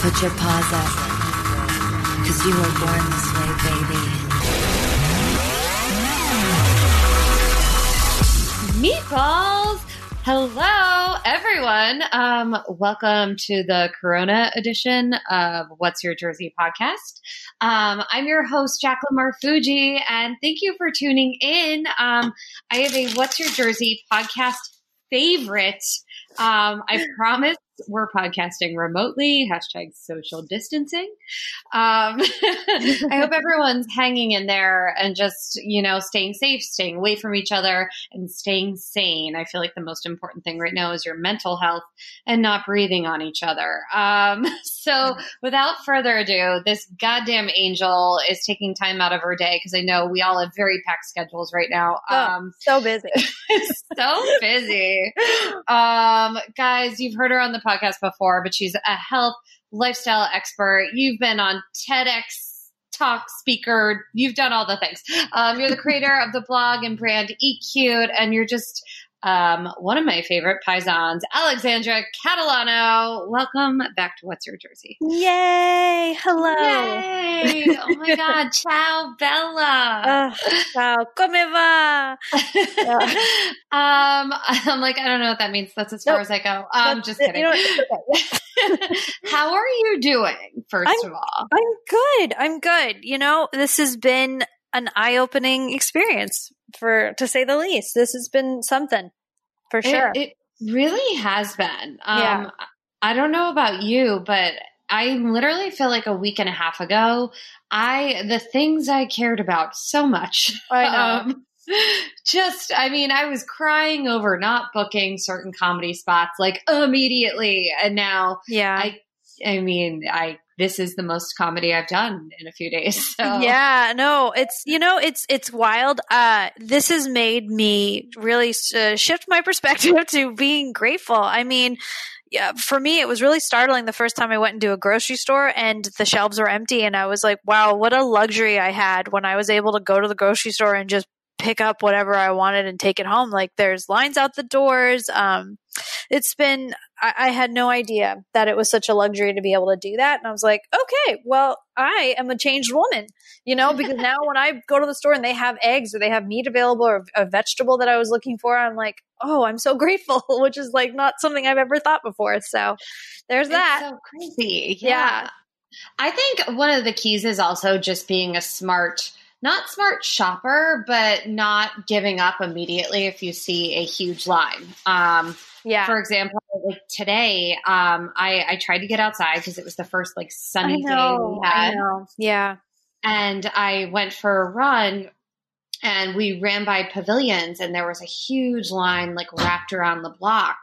Put your paws up. Cause you were born this way, baby. Meatballs! Hello, everyone. Um, welcome to the Corona edition of What's Your Jersey podcast. Um, I'm your host, Jacqueline Marfuji, and thank you for tuning in. Um, I have a What's Your Jersey podcast favorite. Um, I promise we're podcasting remotely, hashtag social distancing. Um, I hope everyone's hanging in there and just, you know, staying safe, staying away from each other, and staying sane. I feel like the most important thing right now is your mental health and not breathing on each other. Um, so without further ado, this goddamn angel is taking time out of her day because I know we all have very packed schedules right now. Oh, Um, so busy. so busy. Um, guys, you've heard her on the podcast before, but she's a health lifestyle expert. You've been on TEDx talk speaker. You've done all the things. Um, you're the creator of the blog and brand Cute, and you're just um, one of my favorite paisans, Alexandra Catalano. Welcome back to What's Your Jersey. Yay! Hello. Yay! Oh my God! Ciao, Bella. Ah, ciao, come va? um, I'm like, I don't know what that means. That's as far Nope. as I go. Um, That's- just you kidding. know okay. How are you doing? 1st of all, I'm good. I'm good. You know, this has been an eye-opening experience for to say the least. This has been something for sure. it, it really has been. Um, Yeah. I don't know about you, but I literally feel like a week and a half ago, I the things I cared about so much. I know. Um, just, I mean, I was crying over not booking certain comedy spots like immediately, and now yeah. I, I mean, I this is the most comedy I've done in a few days. So Yeah, no, it's you know, it's it's wild. Uh this has made me really uh, shift my perspective to being grateful. I mean, yeah, for me it was really startling the first time I went into a grocery store and the shelves were empty and I was like, wow, what a luxury I had when I was able to go to the grocery store and just pick up whatever I wanted and take it home. Like there's lines out the doors. Um it's been I, I had no idea that it was such a luxury to be able to do that. And I was like, okay, well, I am a changed woman, you know, because now when I go to the store and they have eggs or they have meat available or a vegetable that I was looking for, I'm like, oh, I'm so grateful, which is like not something I've ever thought before. So there's It's that. so crazy. Yeah. yeah. I think one of the keys is also just being a smart, not smart shopper, but not giving up immediately if you see a huge line. Um, yeah. For example, like today, um, I, I tried to get outside because it was the first like sunny day know. we I had. Yeah. and I went for a run. And we ran by pavilions, and there was a huge line like wrapped around the block.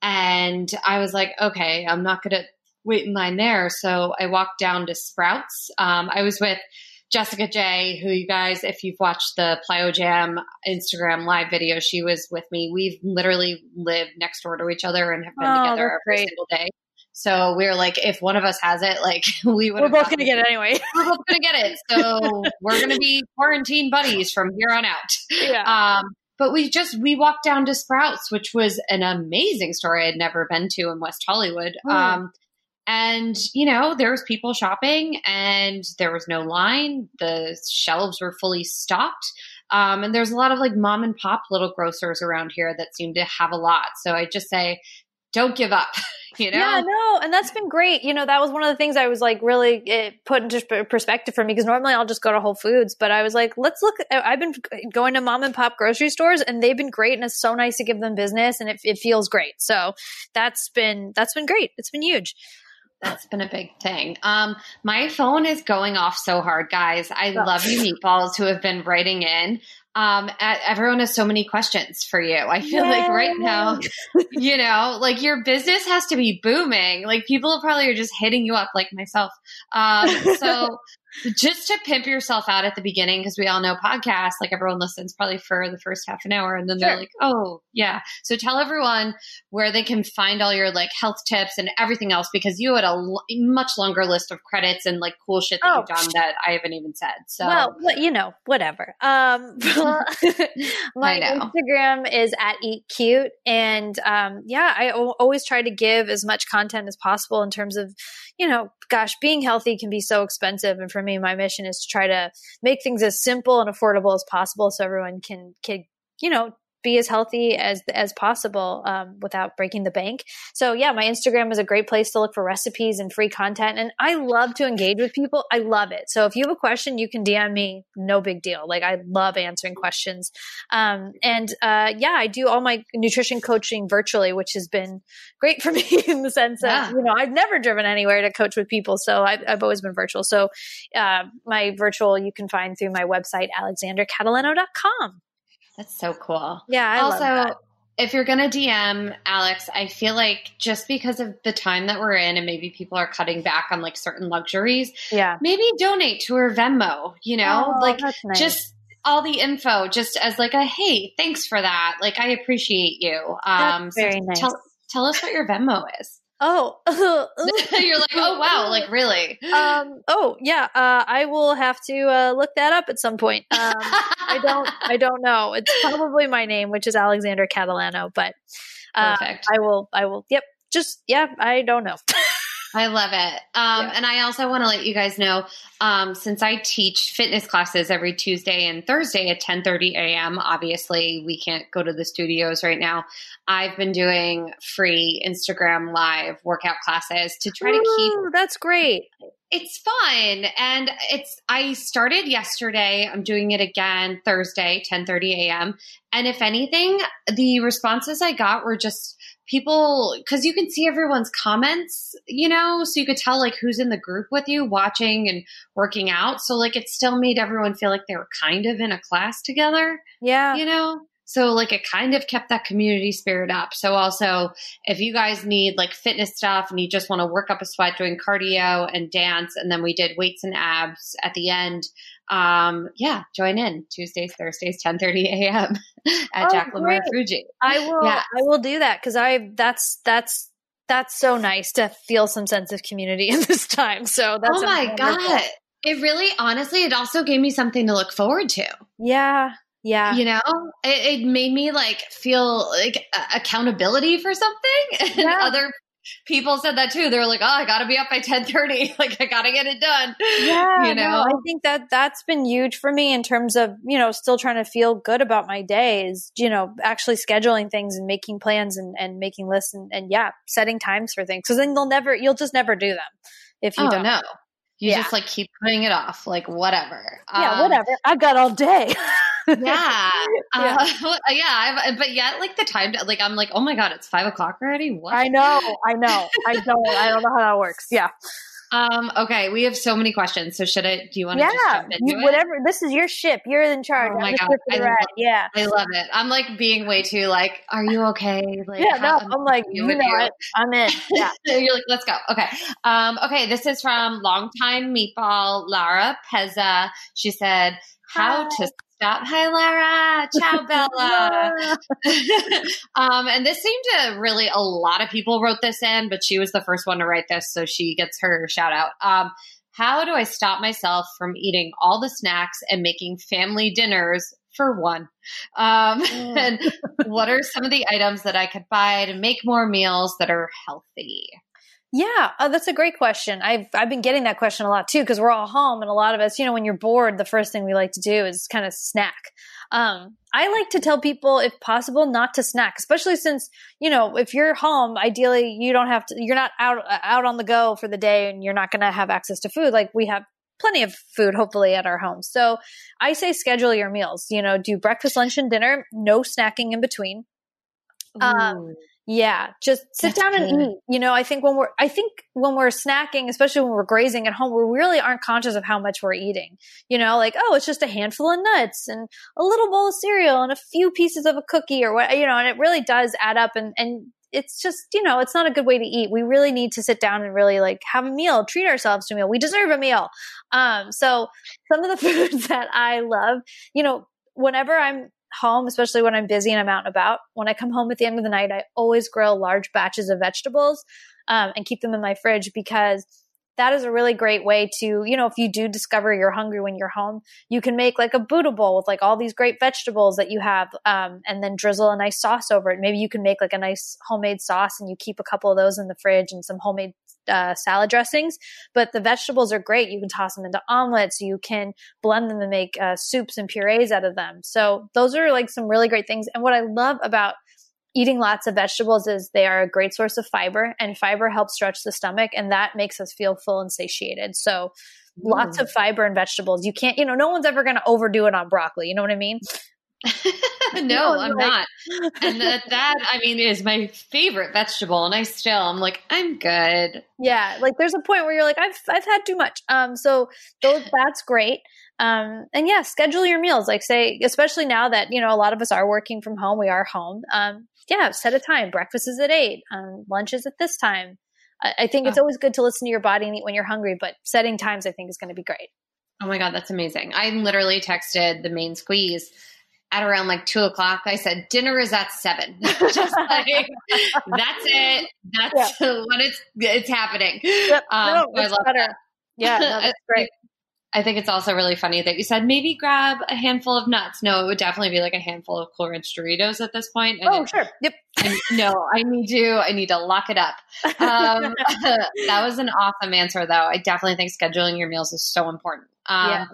And I was like, okay, I'm not going to wait in line there. So I walked down to Sprouts. Um, I was with Jessica J, who you guys, if you've watched the Plyo Jam Instagram live video, she was with me. We've literally lived next door to each other and have been Oh, together every great. single day. So we are like, if one of us has it, like we would. We're both going to get it anyway. we're both gonna get it. So we're gonna be quarantine buddies from here on out. yeah. Um, but we just we walked down to Sprouts, which was an amazing store I had never been to in West Hollywood. Hmm. Um, and you know there was people shopping, and there was no line. The shelves were fully stocked. Um, and there's a lot of like mom and pop little grocers around here that seem to have a lot. So I just say, don't give up. You know, Yeah, no, and that's been great. You know, that was one of the things I was like really it put into perspective for me because normally I'll just go to Whole Foods, but I was like, let's look. I've been going to mom and pop grocery stores, and they've been great, and it's so nice to give them business, and it, it feels great. So that's been that's been great. It's been huge. That's been a big thing. Um, my phone is going off so hard, guys. I Oh. love you, meatballs, who have been writing in. Um, everyone has so many questions for you. I feel like right now, you know, like your business has to be booming. Like people probably are just hitting you up, like myself. Um, so just to pimp yourself out at the beginning because we all know podcasts like everyone listens probably for the first half an hour and then Sure. they're like oh yeah so tell everyone where they can find all your like health tips and everything else because you had a l- much longer list of credits and like cool shit that Oh. you've done that i haven't even said so Well, you know, whatever. Um, my. Instagram is at Eat Cute, and um, yeah, I o- always try to give as much content as possible in terms of, you know, gosh, being healthy can be so expensive, and for me, my mission is to try to make things as simple and affordable as possible, so everyone can can you know be as healthy as as possible um, without breaking the bank. So yeah, my Instagram is a great place to look for recipes and free content, and I love to engage with people. I love it. So if you have a question, you can DM me. No big deal. Like I love answering questions. Um, and uh, yeah, I do all my nutrition coaching virtually, which has been great for me in the sense that Yeah. you know I've never driven anywhere to coach with people, so I've, I've always been virtual. So uh, my virtual you can find through my website alexandracatalano.com. that's so cool Yeah, I also if you're gonna dm alex i feel like just because of the time that we're in and maybe people are cutting back on like certain luxuries Yeah. maybe donate to her venmo you know Oh, like nice. just all the info just as like a hey thanks for that like i appreciate you um so very nice. tell, tell us what your venmo is oh, you're like oh wow like really um, oh yeah. Uh, I will have to uh, look that up at some point. Um, I don't. I don't know. It's probably my name, which is Alexandra Catalano, but uh, I will. I will. Yep. Just yeah. I don't know. I love it. Um, Yeah. And I also want to let you guys know, um, since I teach fitness classes every Tuesday and Thursday at 10:30 a.m. Obviously, we can't go to the studios right now. I've been doing free Instagram live workout classes to try to keep That's great. it's fun and it's i started yesterday i'm doing it again thursday 10.30 a.m and if anything the responses i got were just people because you can see everyone's comments you know? So you could tell like who's in the group with you watching and working out. So like it still made everyone feel like they were kind of in a class together Yeah. you know so like it kind of kept that community spirit up so also if you guys need like fitness stuff and you just want to work up a sweat doing cardio and dance and then we did weights and abs at the end um yeah join in tuesdays thursdays 10 30 a.m at Oh, jacqueline great. fuji I will. Yeah. I will do that because I. That's that's that's so nice to feel some sense of community in this time. So that's oh my god it really honestly it also gave me something to look forward to Yeah. Yeah. you know it, it made me like feel like accountability for something and Yeah. other people said that too they were like oh i gotta be up by 10.30 like i gotta get it done Yeah, you know no, I think that that's been huge for me in terms of you know still trying to feel good about my days. You know, actually scheduling things and making plans and, and making lists and, and yeah, setting times for things because then they'll never you'll just never do them if you oh don't. no you Yeah. just like keep putting it off like whatever Yeah, Um, whatever. I've got all day. yeah Yeah. Uh, yeah I've, but yet like the time like i'm like oh my god it's five o'clock already what I know. I know. I don't. I don't know how that works. Yeah. Um okay we have so many questions so should i do you want to just Yeah. jump into You, it whatever. This is your ship. You're in charge. Oh I'm my God. for the I love- Yeah. I love it. I'm like being way too like, are you okay? Like, Yeah. No, how- I'm like, you know you. it. I'm in. Yeah. You're like, let's go. Okay. Um, okay. This is from longtime meatball Lara Pezza. She said, how Hi. to stop. Hi, Lara. Ciao, Bella. um, and this seemed to really, a lot of people wrote this in, but she was the first one to write this. So she gets her shout out. Um, how do I stop myself from eating all the snacks and making family dinners for one? Um, Mm. and what are some of the items that I could buy to make more meals that are healthy? Yeah, oh, that's a great question. I've I've been getting that question a lot too because we're all home and a lot of us, you know, when you're bored, the first thing we like to do is kind of snack. Um, I like to tell people, if possible, not to snack, especially since you know if you're home, ideally you don't have to. You're not out out on the go for the day, and you're not going to have access to food. Like we have plenty of food, hopefully, at our home. So I say schedule your meals. You know, do breakfast, lunch, and dinner. No snacking in between. Um. Yeah, just sit That's down and good. eat. You know, I think when we're I think when we're snacking, especially when we're grazing at home, we really aren't conscious of how much we're eating. You know, like, oh, it's just a handful of nuts and a little bowl of cereal and a few pieces of a cookie or what, you know, and it really does add up and and it's just you know it's not a good way to eat we really need to sit down and really like have a meal treat ourselves to a meal we deserve a meal um so some of the foods that i love you know whenever i'm home especially when i'm busy and i'm out and about when i come home at the end of the night i always grill large batches of vegetables um, and keep them in my fridge because that is a really great way to, you know, if you do discover you're hungry when you're home, you can make like a Buddha bowl with like all these great vegetables that you have, um, and then drizzle a nice sauce over it. Maybe you can make like a nice homemade sauce and you keep a couple of those in the fridge and some homemade uh, salad dressings. But the vegetables are great. You can toss them into omelets. You can blend them and make uh, soups and purees out of them. So those are like some really great things. And what I love about eating lots of vegetables is they are a great source of fiber and fiber helps stretch the stomach and that makes us feel full and satiated so lots of fiber and vegetables you can't you know no one's ever going to overdo it on broccoli you know what i mean no, I'm not. And that, that, I mean, is my favorite vegetable. And I still, I'm like, I'm good. Yeah. Like there's a point where you're like, I've, I've had too much. Um, so those, that's great. Um, and yeah, schedule your meals. Like say, especially now that, you know, a lot of us are working from home, we are home. Um, yeah, set a time. Breakfast is at eight. Um, lunch is at this time. I, I think oh. it's always good to listen to your body and eat when you're hungry, but setting times I think is going to be great. Oh my God, that's amazing. I literally texted the main squeeze at around like two o'clock. I said, dinner is at seven. Just like, that's it. That's yeah. when it's, it's happening. Yep. Um, no, I love better. That. Yeah, no, that's great. I think it's also really funny that you said maybe grab a handful of nuts. No, it would definitely be like a handful of Cool Ranch Doritos at this point. oh, sure. Yep. I, no, I need to. I need to lock it up. Um, that was an awesome answer, though. I definitely think scheduling your meals is so important. Um, yeah.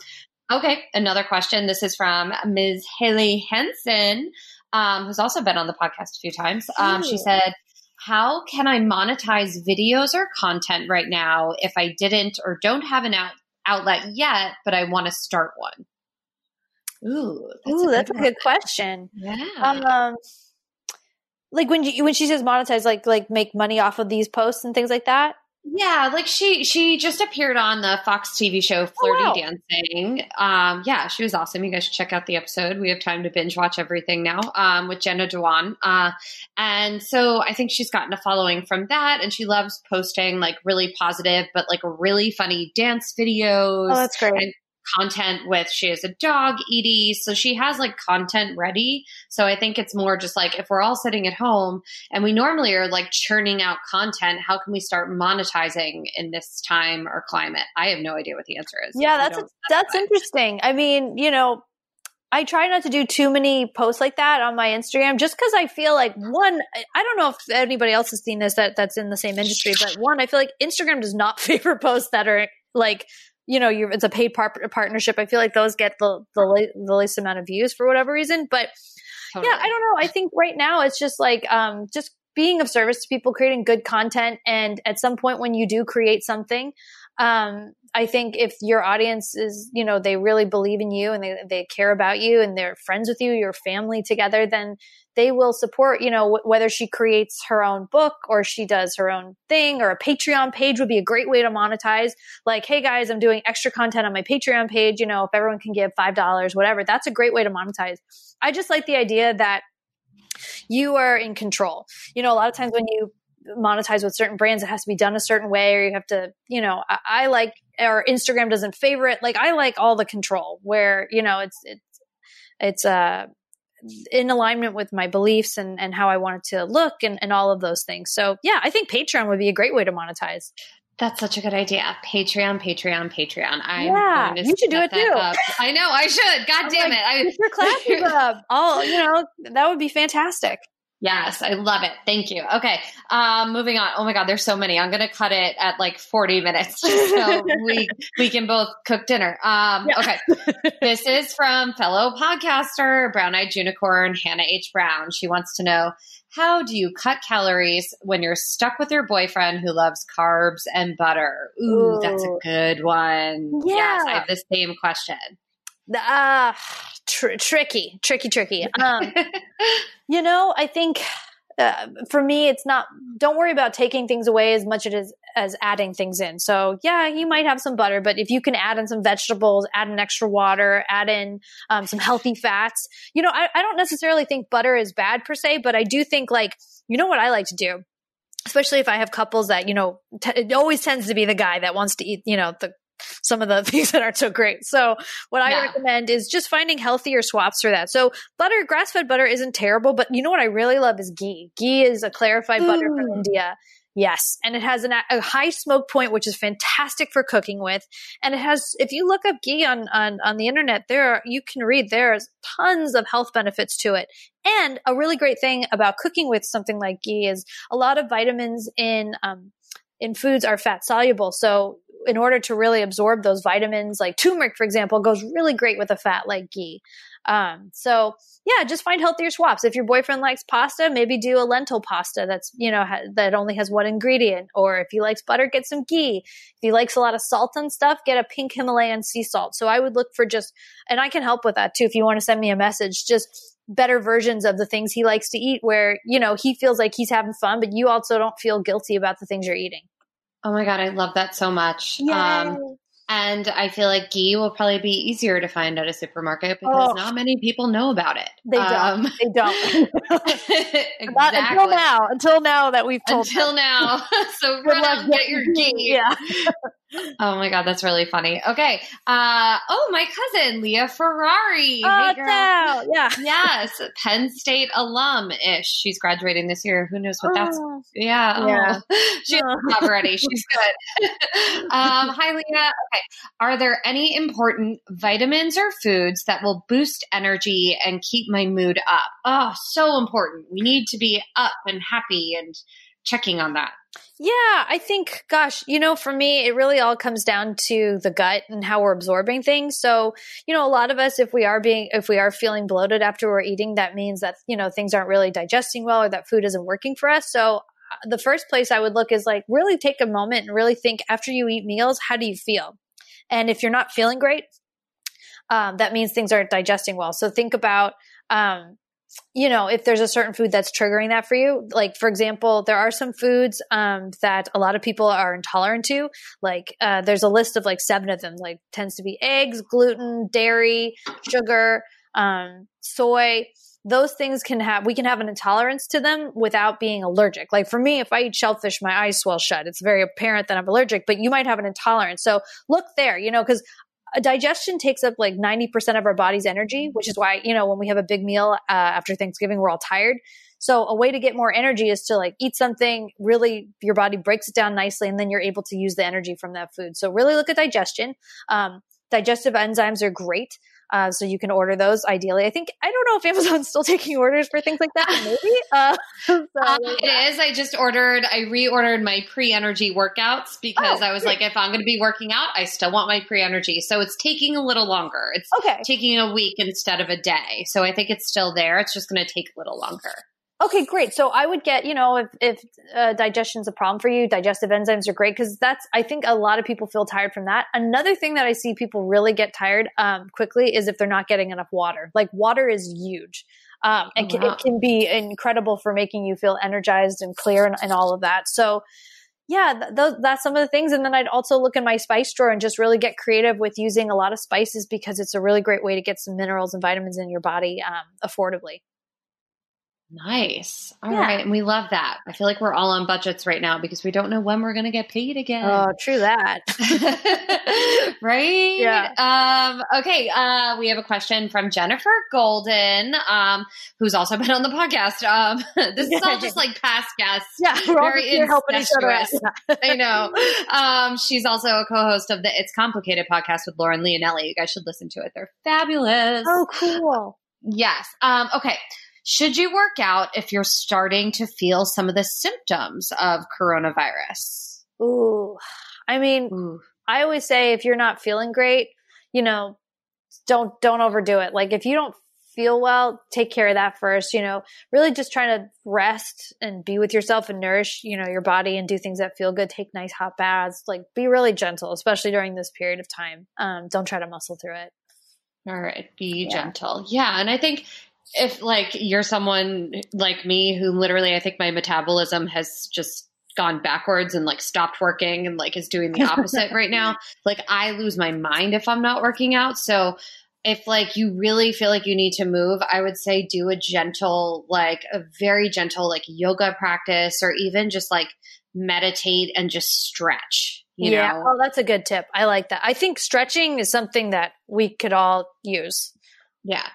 Okay, another question. This is from Ms. Haley Henson, um, who's also been on the podcast a few times. Um, she said, how can I monetize videos or content right now if I didn't or don't have an out outlet yet, but I want to start one? Ooh, that's, Ooh, a, that's good a good question. Yeah. Um, like when you, when she says monetize, like like make money off of these posts and things like that. Yeah, like she she just appeared on the Fox TV show Flirty oh, wow. Dancing. Um, yeah, she was awesome. You guys should check out the episode. We have time to binge watch everything now um, with Jenna Dewan. Uh, and so I think she's gotten a following from that, and she loves posting like really positive but like really funny dance videos. Oh, that's great. And content with she has a dog edie so she has like content ready. So i think it's more just like if we're all sitting at home and we normally are like churning out content how can we start monetizing in this time or climate? I have no idea what the answer is. Yeah that's a, that's interesting. I mean you know I try not to do too many posts like that on my Instagram just because I feel like one, I don't know if anybody else has seen this that that's in the same industry, but one, I feel like Instagram does not favor posts that are like you know, you're, it's a paid par- partnership. I feel like those get the the, the least amount of views for whatever reason. But totally. yeah, I don't know. I think right now it's just like um, just being of service to people, creating good content, and at some point when you do create something, um, I think if your audience is, you know, they really believe in you and they, they care about you and they're friends with you, your family together, then they will support, you know, whether she creates her own book or she does her own thing or a Patreon page would be a great way to monetize. Like, hey guys, I'm doing extra content on my Patreon page. You know, if everyone can give $5, whatever, that's a great way to monetize. I just like the idea that you are in control. You know, a lot of times when you monetize with certain brands it has to be done a certain way or you have to you know I, I, like or instagram doesn't favor it like i like all the control where you know it's it's it's uh in alignment with my beliefs and and how i want it to look and and all of those things so yeah i think patreon would be a great way to monetize that's such a good idea. Patreon, Patreon, Patreon. I'm yeah, you should do it too. Up. I know I should. God damn like, it! I, your classes up. All you know, that would be fantastic. Yes, I love it. Thank you. Okay, um, moving on. Oh my God, there's so many. I'm going to cut it at like 40 minutes so we we can both cook dinner. Um, yeah. Okay, this is from fellow podcaster Brown Eyed Unicorn Hannah H Brown. She wants to know how do you cut calories when you're stuck with your boyfriend who loves carbs and butter? Ooh, Ooh. that's a good one. Yeah. Yes, I have the same question. Ah, uh, tr- tricky, tricky, tricky. Um, you know, I think uh, for me, it's not. Don't worry about taking things away as much as as adding things in. So yeah, you might have some butter, but if you can add in some vegetables, add in extra water, add in um, some healthy fats, you know, I, I don't necessarily think butter is bad per se, but I do think like, you know what I like to do? Especially if I have couples that, you know, t- it always tends to be the guy that wants to eat, you know, the some of the things that aren't so great. So what I Yeah. recommend is just finding healthier swaps for that. So butter, grass fed butter isn't terrible, but you know what I really love is ghee. Ghee is a clarified butter from India. Yes. And it has an, a high smoke point, which is fantastic for cooking with. And it has, if you look up ghee on, on, on the internet, there are, you can read there's tons of health benefits to it. And a really great thing about cooking with something like ghee is a lot of vitamins in, um, in foods are fat soluble. So in order to really absorb those vitamins, like turmeric, for example, goes really great with a fat like ghee. Um, so yeah, just find healthier swaps. If your boyfriend likes pasta, maybe do a lentil pasta that's, you know, ha- that only has one ingredient. Or if he likes butter, get some ghee. If he likes a lot of salt and stuff, get a pink Himalayan sea salt. So I would look for just, and I can help with that too. If you want to send me a message, just better versions of the things he likes to eat where, you know, he feels like he's having fun, but you also don't feel guilty about the things you're eating. Oh my god, I love that so much. Um, and I feel like ghee will probably be easier to find at a supermarket because Oh. not many people know about it. They don't. Um, they don't. exactly. Not until now. Until now that we've told Until them. now. so Good run out and get your ghee. Yeah. Oh my god, that's really funny. Okay. Uh oh, my cousin Leah Ferrari. Oh, Hey, girl. no. Yeah. Yes, Penn State alum ish. She's graduating this year. Who knows what that's? Oh. Yeah, Yeah. oh. she has a job already. She's good. um, hi, Leah. Okay, are there any important vitamins or foods that will boost energy and keep my mood up? Oh, so important. We need to be up and happy and checking on that. Yeah, I think, gosh, you know, for me, it really all comes down to the gut and how we're absorbing things. So, you know, a lot of us, if we are being, if we are feeling bloated after we're eating, that means that, you know, things aren't really digesting well or that food isn't working for us. So, uh, the first place I would look is like really take a moment and really think after you eat meals, how do you feel? And if you're not feeling great, um, that means things aren't digesting well. So think about, um, you know, if there's a certain food that's triggering that for you, like for example, there are some foods um, that a lot of people are intolerant to. Like uh, there's a list of like seven of them. Like tends to be eggs, gluten, dairy, sugar, um, soy. Those things can have we can have an intolerance to them without being allergic. Like for me, if I eat shellfish, my eyes swell shut. It's very apparent that I'm allergic, but you might have an intolerance. So look there, you know, because digestion takes up like 90% of our body's energy, which is why, you know, when we have a big meal uh, after Thanksgiving, we're all tired. So a way to get more energy is to like eat something really, your body breaks it down nicely and then you're able to use the energy from that food. So really look at digestion. Um, digestive enzymes are great. Uh, so you can order those ideally. I think, I don't know if Amazon's still taking orders for things like that, maybe. Uh, so, Um, it is. I just ordered, I reordered my pre energy workouts because Oh, I was great. like, if I'm going to be working out, I still want my pre energy. So it's taking a little longer. It's okay. taking a week instead of a day. So I think it's still there. It's just going to take a little longer. Okay, great. So I would get, you know, if if uh, digestion's a problem for you, digestive enzymes are great because that's. I think a lot of people feel tired from that. Another thing that I see people really get tired um, quickly is if they're not getting enough water. Like water is huge. Um, and Oh, can, wow. it can be incredible for making you feel energized and clear and, and all of that. So, yeah, th- those, that's some of the things. And then I'd also look in my spice drawer and just really get creative with using a lot of spices because it's a really great way to get some minerals and vitamins in your body um, affordably. Nice. All right, Yeah. And we love that. I feel like we're all on budgets right now because we don't know when we're going to get paid again. Oh, true that. right? Yeah. Um, okay. Uh, we have a question from Jennifer Golden, um, who's also been on the podcast. Um, this is all just like past guests. Yeah, we're all here helping each other out. incestuous. I know. Um, she's also a co-host of the It's Complicated podcast with Lauren Leonelli. You guys should listen to it. They're fabulous. Oh, cool. Yes. Um, okay. Should you work out if you're starting to feel some of the symptoms of coronavirus? Ooh. I mean, Ooh. I always say if you're not feeling great, you know, don't don't overdo it. Like if you don't feel well, take care of that first, you know. Really just trying to rest and be with yourself and nourish, you know, your body and do things that feel good. Take nice hot baths. Like be really gentle, especially during this period of time. Um, don't try to muscle through it. All right. Be Yeah. gentle. Yeah. And I think if like you're someone like me who literally, I think my metabolism has just gone backwards and like stopped working and like is doing the opposite right now. Like I lose my mind if I'm not working out. So if like you really feel like you need to move, I would say do a gentle, like a very gentle like yoga practice or even just like meditate and just stretch. You yeah, know? well, that's a good tip. I like that. I think stretching is something that we could all use. Yeah.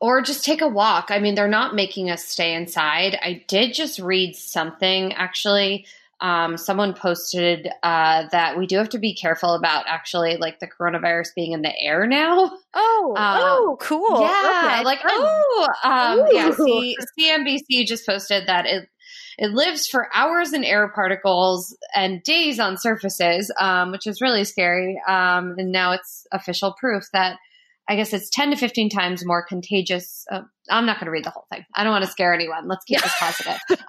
Or just take a walk. I mean, they're not making us stay inside. I did just read something actually. Um, someone posted uh, that we do have to be careful about actually like the coronavirus being in the air now. Oh, Um, oh, cool. Yeah, Okay, like oh, um, yeah. C- CNBC just posted that it it lives for hours in air particles and days on surfaces, um, which is really scary. Um, and now it's official proof that I guess it's ten to fifteen times more contagious. Uh, I'm not going to read the whole thing. I don't want to scare anyone. Let's keep this positive. um,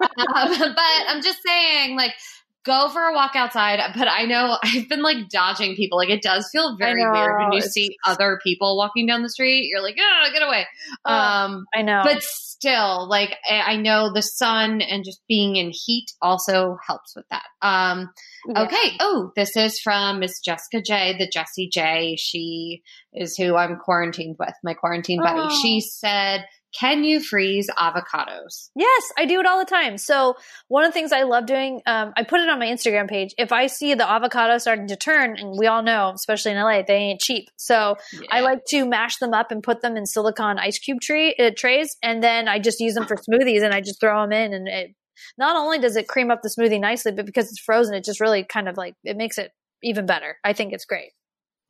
but I'm just saying, like. Go for a walk outside, but I know I've been like dodging people. Like it does feel very weird when you it's- see other people walking down the street. You're like, oh, get away. Oh. Um, I know. but still, like I I know the sun and just being in heat also helps with that. Um, Yeah. okay. Oh, this is from Miss Jessica J, the Jessie J. She is who I'm quarantined with, my quarantine buddy. Oh. She said, "Can you freeze avocados?" Yes, I do it all the time. So one of the things I love doing, um, I put it on my Instagram page. If I see the avocado starting to turn, and we all know, especially in LA, they ain't cheap. So I like to mash them up and put them in silicone ice cube tree uh, trays, and then I just use them for smoothies, and I just throw them in, and it not only does it cream up the smoothie nicely, but because it's frozen, it just really kind of like it makes it even better. I think it's great.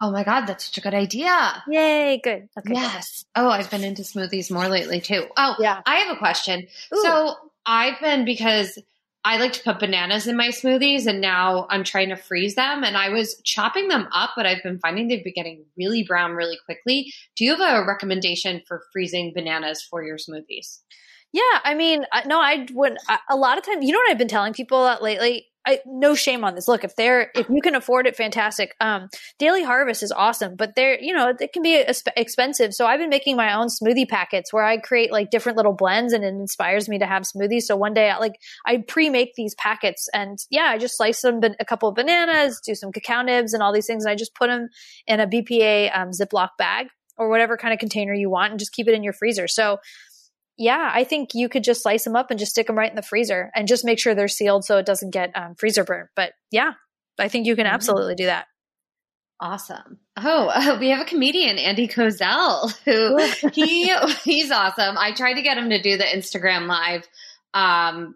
Oh my god, that's such a good idea. Yay, good. Okay. Yes. Oh, I've been into smoothies more lately too. Oh, Yeah. I have a question. Ooh. So I've been because I like to put bananas in my smoothies and now I'm trying to freeze them and I was chopping them up, but I've been finding they've been getting really brown really quickly. Do you have a recommendation for freezing bananas for your smoothies? Yeah, I mean, I, no, I would. A lot of times, you know what I've been telling people lately. I no shame on this. Look, if they're if you can afford it, fantastic. Um, Daily Harvest is awesome, but they're you know it can be expensive. So I've been making my own smoothie packets where I create like different little blends, and it inspires me to have smoothies. So one day, I, like I pre-make these packets, and yeah, I just slice them a couple of bananas, do some cacao nibs, and all these things. And I just put them in a BPA um, Ziploc bag or whatever kind of container you want, and just keep it in your freezer. So yeah, I think you could just slice them up and just stick them right in the freezer and just make sure they're sealed so it doesn't get um, freezer burn. But yeah, I think you can Mhm. absolutely do that. Awesome. Oh, we have a comedian, Andy Kozel, who he he's awesome. I tried to get him to do the Instagram live um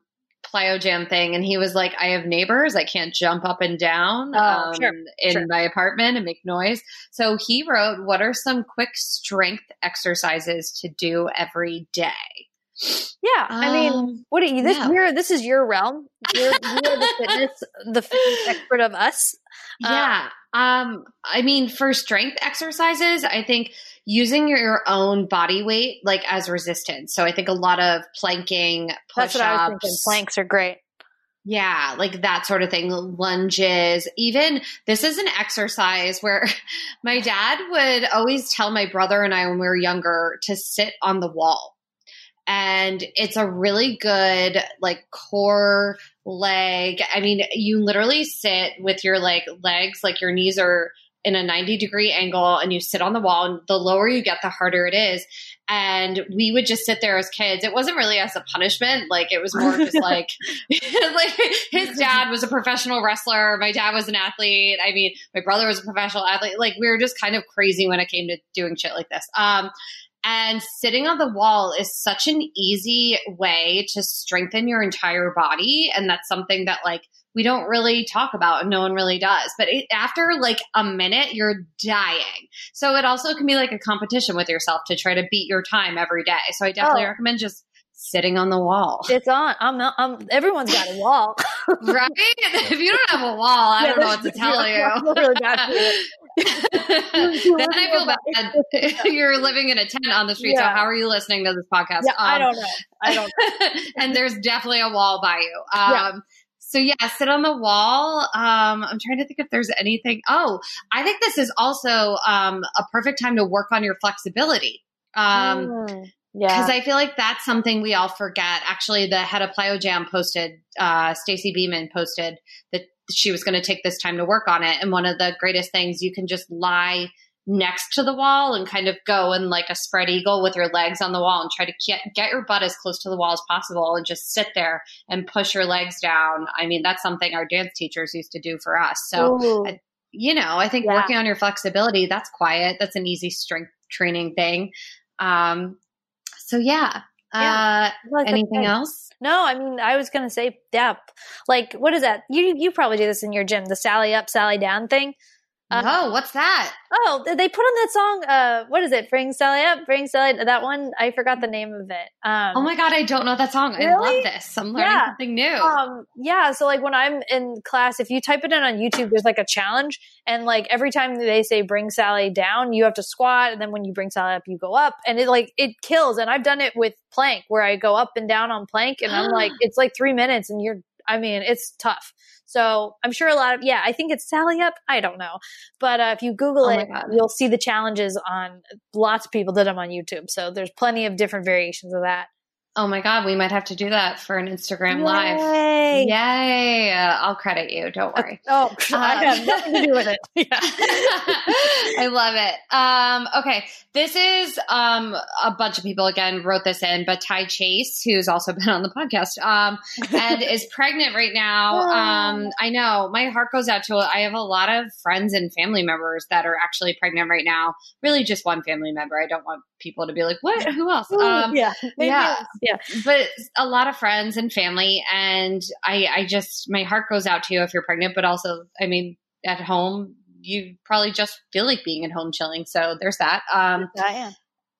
plyo jam thing and he was like, I have neighbors, I can't jump up and down Oh, um, sure, in sure. my apartment and make noise. So he wrote, What are some quick strength exercises to do every day? Yeah, I mean, Um, what you? This yeah. you're, this is your realm. You're, you're the fitness, the fitness expert of us. Yeah. Um, I mean, for strength exercises, I think using your own body weight like as resistance. So I think a lot of planking, That's push what I was thinking. ups. Planks are great. Yeah, like that sort of thing. Lunges. Even this is an exercise where my dad would always tell my brother and I when we were younger to sit on the wall. And it's a really good like core leg. I mean, you literally sit with your like legs, like your knees are in a 90 degree angle and you sit on the wall and the lower you get the harder it is. And we would just sit there as kids. It wasn't really as a punishment. Like it was more just like like his dad was a professional wrestler. My dad was an athlete. I mean my brother was a professional athlete. Like we were just kind of crazy when it came to doing shit like this. Um and sitting on the wall is such an easy way to strengthen your entire body. And that's something that like we don't really talk about and no one really does. But it, after like a minute, you're dying. So it also can be like a competition with yourself to try to beat your time every day. So I definitely Oh. recommend just sitting on the wall. It's on. I'm. not- I'm. Everyone's got a wall. right? If you don't have a wall, I don't know what to tell you. Really bad for you. then I feel bad. You're living in a tent on the street. So how are you listening to this podcast? Yeah, I Um, don't know. I don't. Know. and there's definitely a wall by you. Um, Yeah. So yeah, sit on the wall. Um, I'm trying to think if there's anything. Oh, I think this is also um, a perfect time to work on your flexibility. Um, Mm. Because I feel like that's something we all forget. Actually, the head of Plyo Jam posted, uh, Stacy Beeman posted that she was going to take this time to work on it. And one of the greatest things you can just lie next to the wall and kind of go in like a spread eagle with your legs on the wall and try to get, get your butt as close to the wall as possible and just sit there and push your legs down. I mean, that's something our dance teachers used to do for us. So, I, you know, I think Yeah. working on your flexibility, that's quiet. That's an easy strength training thing. Um, so yeah. Yeah. Uh, anything okay. else? No, I mean, I was going to say, yeah. Like, what is that? You you probably do this in your gym, the Sally up, Sally down thing. Uh, oh, what's that? Oh, they put on that song. Uh, what is it? Bring Sally up, bring Sally. That one, I forgot the name of it. Um, Oh my god, I don't know that song. I love this. I'm learning Yeah. something new. Um, yeah, so like when I'm in class, if you type it in on YouTube, there's like a challenge, and like every time they say bring Sally down, you have to squat, and then when you bring Sally up, you go up, and it like it kills. And I've done it with plank, where I go up and down on plank, and I'm like, it's like three minutes, and you're, I mean, it's tough. So I'm sure a lot of yeah, I think it's Sally up. I don't know, but uh, if you Google Oh it, you'll see the challenges on lots of people did them on YouTube. So there's plenty of different variations of that. Oh my god, we might have to do that for an Instagram live. Yay! Yay! Uh, I'll credit you. Don't worry. Oh, I have nothing to do with it. Yeah. I love it. Um, okay, this is um, a bunch of people again wrote this in, but Ty Chase, who's also been on the podcast, um, and is pregnant right now. Um, I know my heart goes out to. It. I have a lot of friends and family members that are actually pregnant right now. Really, just one family member. I don't want people to be like, "What? Who else?" Um, yeah, maybe yeah. else. yeah. but a lot of friends and family and I, I just my heart goes out to you if you're pregnant but also i mean at home you probably just feel like being at home chilling so there's that um yeah.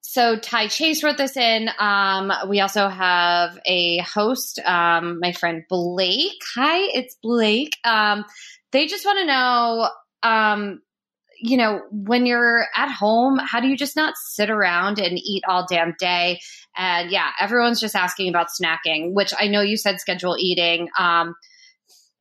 so ty chase wrote this in um we also have a host um my friend blake hi it's blake um they just want to know um you know, when you're at home, how do you just not sit around and eat all damn day? And yeah, everyone's just asking about snacking, which I know you said schedule eating. Um,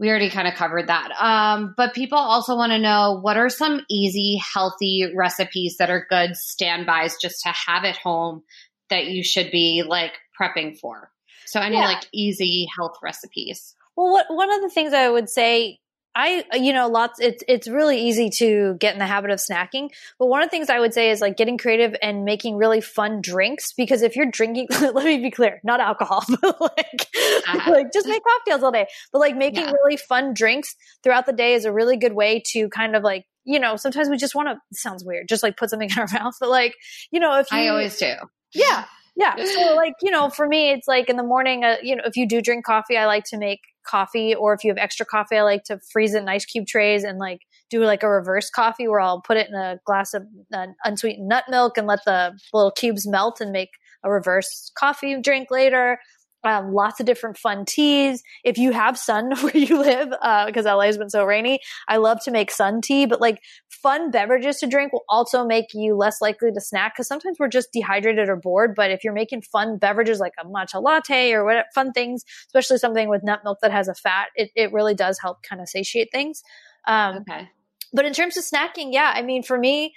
we already kind of covered that. Um, but people also want to know what are some easy, healthy recipes that are good standbys just to have at home that you should be like prepping for? So any Yeah. like easy health recipes. Well, what one of the things I would say, I you know, lots. It's it's really easy to get in the habit of snacking, but one of the things I would say is like getting creative and making really fun drinks. Because if you're drinking, let me be clear, not alcohol, but like Uh-huh. like just make cocktails all day. But like making Yeah. really fun drinks throughout the day is a really good way to kind of like you know sometimes we just want to. Sounds weird, just like put something in our mouth, but like you know if you I always do. yeah. Yeah. So like, you know, for me, it's like in the morning, uh, you know, if you do drink coffee, I like to make coffee or if you have extra coffee, I like to freeze it in ice cube trays and like do like a reverse coffee where I'll put it in a glass of uh, unsweetened nut milk and let the little cubes melt and make a reverse coffee drink later. Um, lots of different fun teas. If you have sun where you live, uh, because LA has been so rainy, I love to make sun tea, but like fun beverages to drink will also make you less likely to snack because sometimes we're just dehydrated or bored. But if you're making fun beverages like a matcha latte or what fun things, especially something with nut milk that has a fat, it, it really does help kind of satiate things. Um, Okay. but in terms of snacking, yeah, I mean, for me,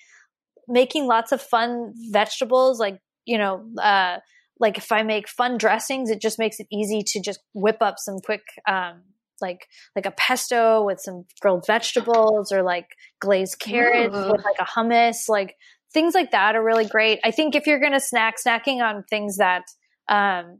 making lots of fun vegetables, like, you know, uh, like if I make fun dressings, it just makes it easy to just whip up some quick, um, like like a pesto with some grilled vegetables or like glazed carrots Ooh. with like a hummus, like things like that are really great. I think if you're gonna snack, snacking on things that um,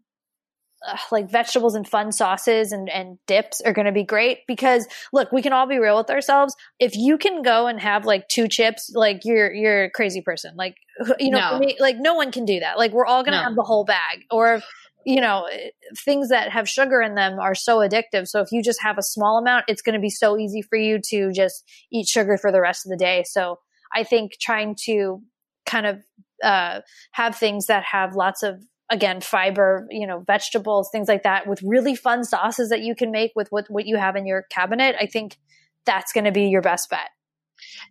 uh, like vegetables and fun sauces and, and dips are going to be great because look, we can all be real with ourselves. If you can go and have like two chips, like you're, you're a crazy person. Like, you know, No. me, like no one can do that. Like we're all going to No. have the whole bag or, you know, eh, things that have sugar in them are so addictive. So if you just have a small amount, it's going to be so easy for you to just eat sugar for the rest of the day. So I think trying to kind of, uh, have things that have lots of again fiber you know vegetables things like that with really fun sauces that you can make with what, what you have in your cabinet i think that's going to be your best bet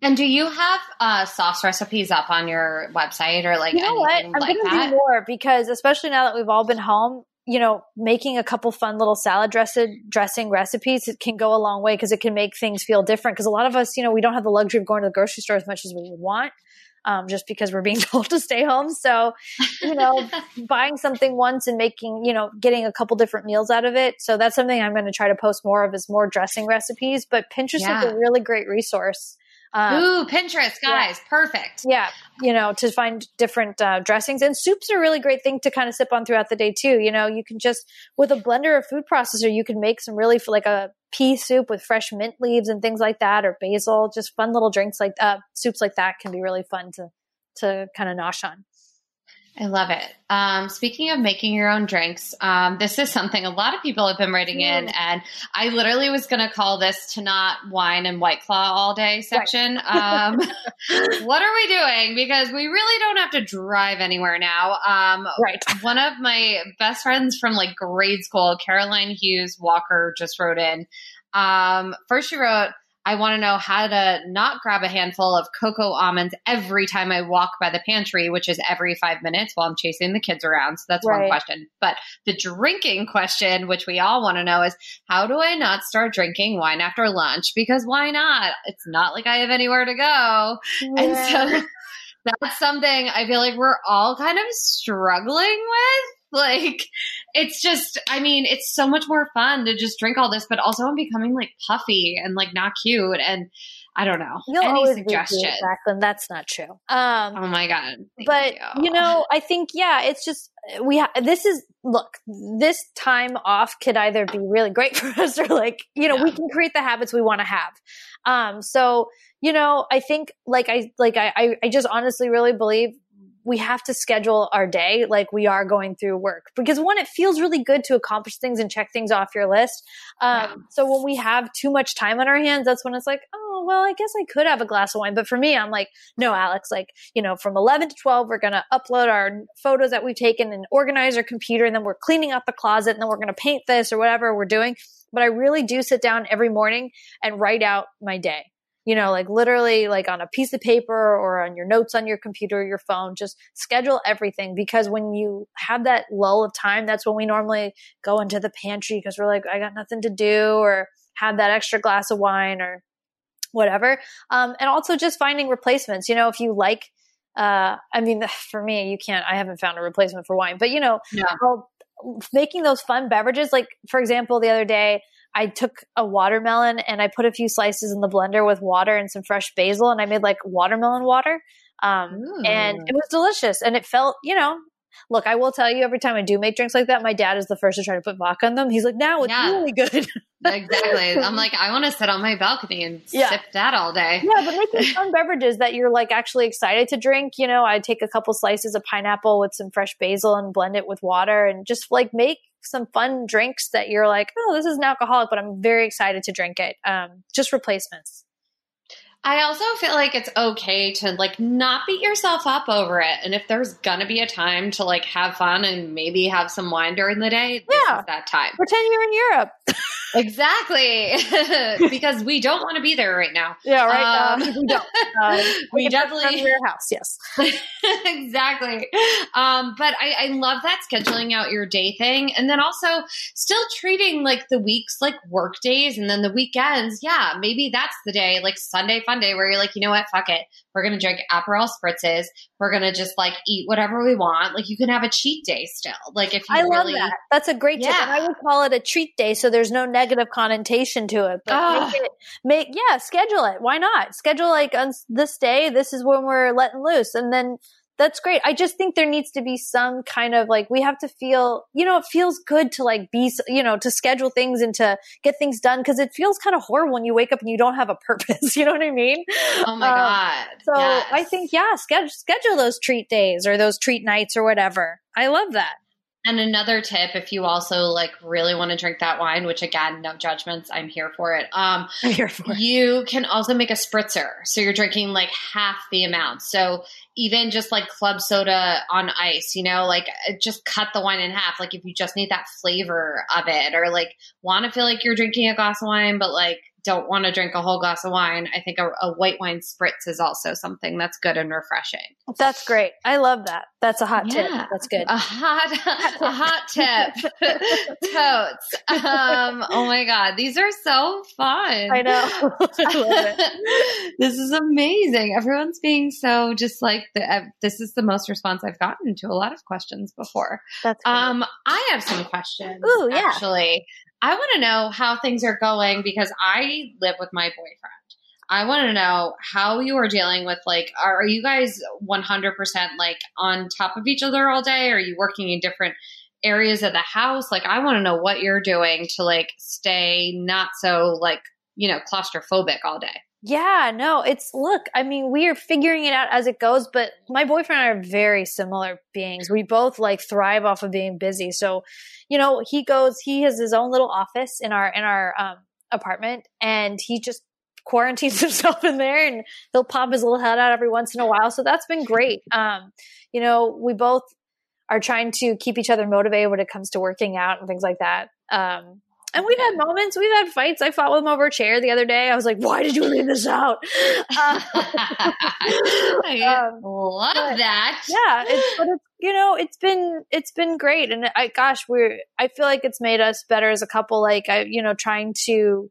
And do you have uh, sauce recipes up on your website or like you know what i'm like going to do more because especially now that we've all been home you know, making a couple fun little salad dressing dressing recipes it can go a long way because it can make things feel different. Because a lot of us, you know, we don't have the luxury of going to the grocery store as much as we would want. Um, just because we're being told to stay home. So, you know, buying something once and making, you know, getting a couple different meals out of it. So that's something I'm going to try to post more of is more dressing recipes. But Pinterest Yeah. is a really great resource. Um, Ooh, Pinterest, guys, perfect. yeah, you know, to find different uh, dressings and soups are a really great thing to kind of sip on throughout the day too. You know, you can just with a blender or food processor, you can make some really like a pea soup with fresh mint leaves and things like that, or basil. Just fun little drinks like uh, soups like that can be really fun to to kind of nosh on. I love it. Um, speaking of making your own drinks, um, this is something a lot of people have been writing in, and I literally was going to call this to not wine and white claw all day section. Um, what are we doing? Because we really don't have to drive anywhere now. Um, Right. one of my best friends from like grade school, Caroline Hughes Walker, just wrote in. Um, first, she wrote, I want to know how to not grab a handful of cocoa almonds every time I walk by the pantry, which is every five minutes while I'm chasing the kids around. So that's one question. But the drinking question, which we all want to know, is how do I not start drinking wine after lunch? Because why not? It's not like I have anywhere to go. And so that's something I feel like we're all kind of struggling with. Like, it's just, I mean, it's so much more fun to just drink all this, but also I'm becoming like puffy and like not cute. And I don't know. You'll Any suggestions? Jacqueline. That's not true. Um, Oh my God. Thank but you. know i think yeah it's just we ha- this is look this time off could either be really great for us or like you know we can create the habits we want to have um so you know i think like i like I i just honestly really believe we have to schedule our day like we are going through work. Because one it feels really good to accomplish things and check things off your list. Um, Yeah. so when we have too much time on our hands that's when it's like oh well i guess i could have a glass of wine. But for me i'm like no alex like you know from 11 to 12 we're going to upload our photos that we've taken and organize our computer and then we're cleaning out the closet and then we're going to paint this or whatever we're doing. But i really do sit down every morning and write out my day you know like literally like on a piece of paper or on your notes on your computer or your phone just schedule everything. Because when you have that lull of time that's when we normally go into the pantry because we're like i got nothing to do or have that extra glass of wine or whatever. Um, and also just finding replacements. You know if you like uh, i mean for me you can't i haven't found a replacement for wine but you know Yeah. making those fun beverages like for example the other day i took a watermelon and i put a few slices in the blender with water and some fresh basil and i made like watermelon water um, and it was delicious and it felt you know look i will tell you every time i do make drinks like that my dad is the first to try to put vodka in them he's like now it's Yeah. really good exactly. I'm like, I want to sit on my balcony and Yeah. sip that all day. Yeah, but making fun beverages that you're like actually excited to drink. You know, I take a couple slices of pineapple with some fresh basil and blend it with water and just like make some fun drinks that you're like, oh, this is an alcoholic, but I'm very excited to drink it. Um, just replacements. I also feel like it's okay to like not beat yourself up over it. And if there's gonna be a time to like have fun and maybe have some wine during the day, this Yeah. is that time. Pretend you're in Europe. Exactly. because we don't want to be there right now. Yeah, right. Um, Um, we don't. Uh, we can definitely your house. Yes. exactly. Um, but I, I love that scheduling out your day thing. And then also still treating like the weeks like work days and then the weekends. Yeah, maybe that's the day, like Sunday fun day where you're like, you know what? Fuck it. We're going to drink Aperol spritzes. We're going to just like eat whatever we want. Like you can have a cheat day still. Like if you I love really, that. That's a great tip. Yeah. And I would call it a treat day so there's no negative connotation to it. But make it make yeah, schedule it. Why not? Schedule like on this day, this is when we're letting loose. And then that's great. I just think there needs to be some kind of like we have to feel, you know, it feels good to like be, you know, to schedule things and to get things done because it feels kind of horrible when you wake up and you don't have a purpose. You know what I mean? oh my Um, God. So Yes. I think yeah, schedule schedule those treat days or those treat nights or whatever. I love that. And another tip, if you also like really want to drink that wine, which again, no judgments, I'm here for it. Um, I'm here for it. you can also make a spritzer. So you're drinking like half the amount. So even just like club soda on ice, you know, like uh, just cut the wine in half. Like if you just need that flavor of it or like want to feel like you're drinking a glass of wine, but like don't want to drink a whole glass of wine, I think a, a, white wine spritz is also something that's good and refreshing. That's great. I love that. That's a hot yeah. tip. That's good. A hot, a hot tip. Totes. Um, oh my God. These are so fun. I know. I this is amazing. Everyone's being so just like the, uh, this is the most response I've gotten to a lot of questions before. That's um, I have some questions. Ooh, yeah. Actually, I want to know how things are going because I live with my boyfriend. I want to know how you are dealing with like, are you guys 100% like on top of each other all day? Are you working in different areas of the house? Like, I want to know what you're doing to like stay not so like, you know, claustrophobic all day. Yeah, no, it's look, I mean, we are figuring it out as it goes, but my boyfriend and I are very similar beings. We both like thrive off of being busy. So, you know, he goes, he has his own little office in our, in our, um, apartment and he just quarantines himself in there and he'll pop his little head out every once in a while. So that's been great. Um, you know, we both are trying to keep each other motivated when it comes to working out and things like that. Um, and we've had moments, we've had fights. I fought with him over a chair the other day. I was like, why did you leave this out? Uh, I um, love but, that. Yeah. It's, but it's, you know, it's been, it's been great. And I, gosh, we're, I feel like it's made us better as a couple. Like, I, you know, trying to,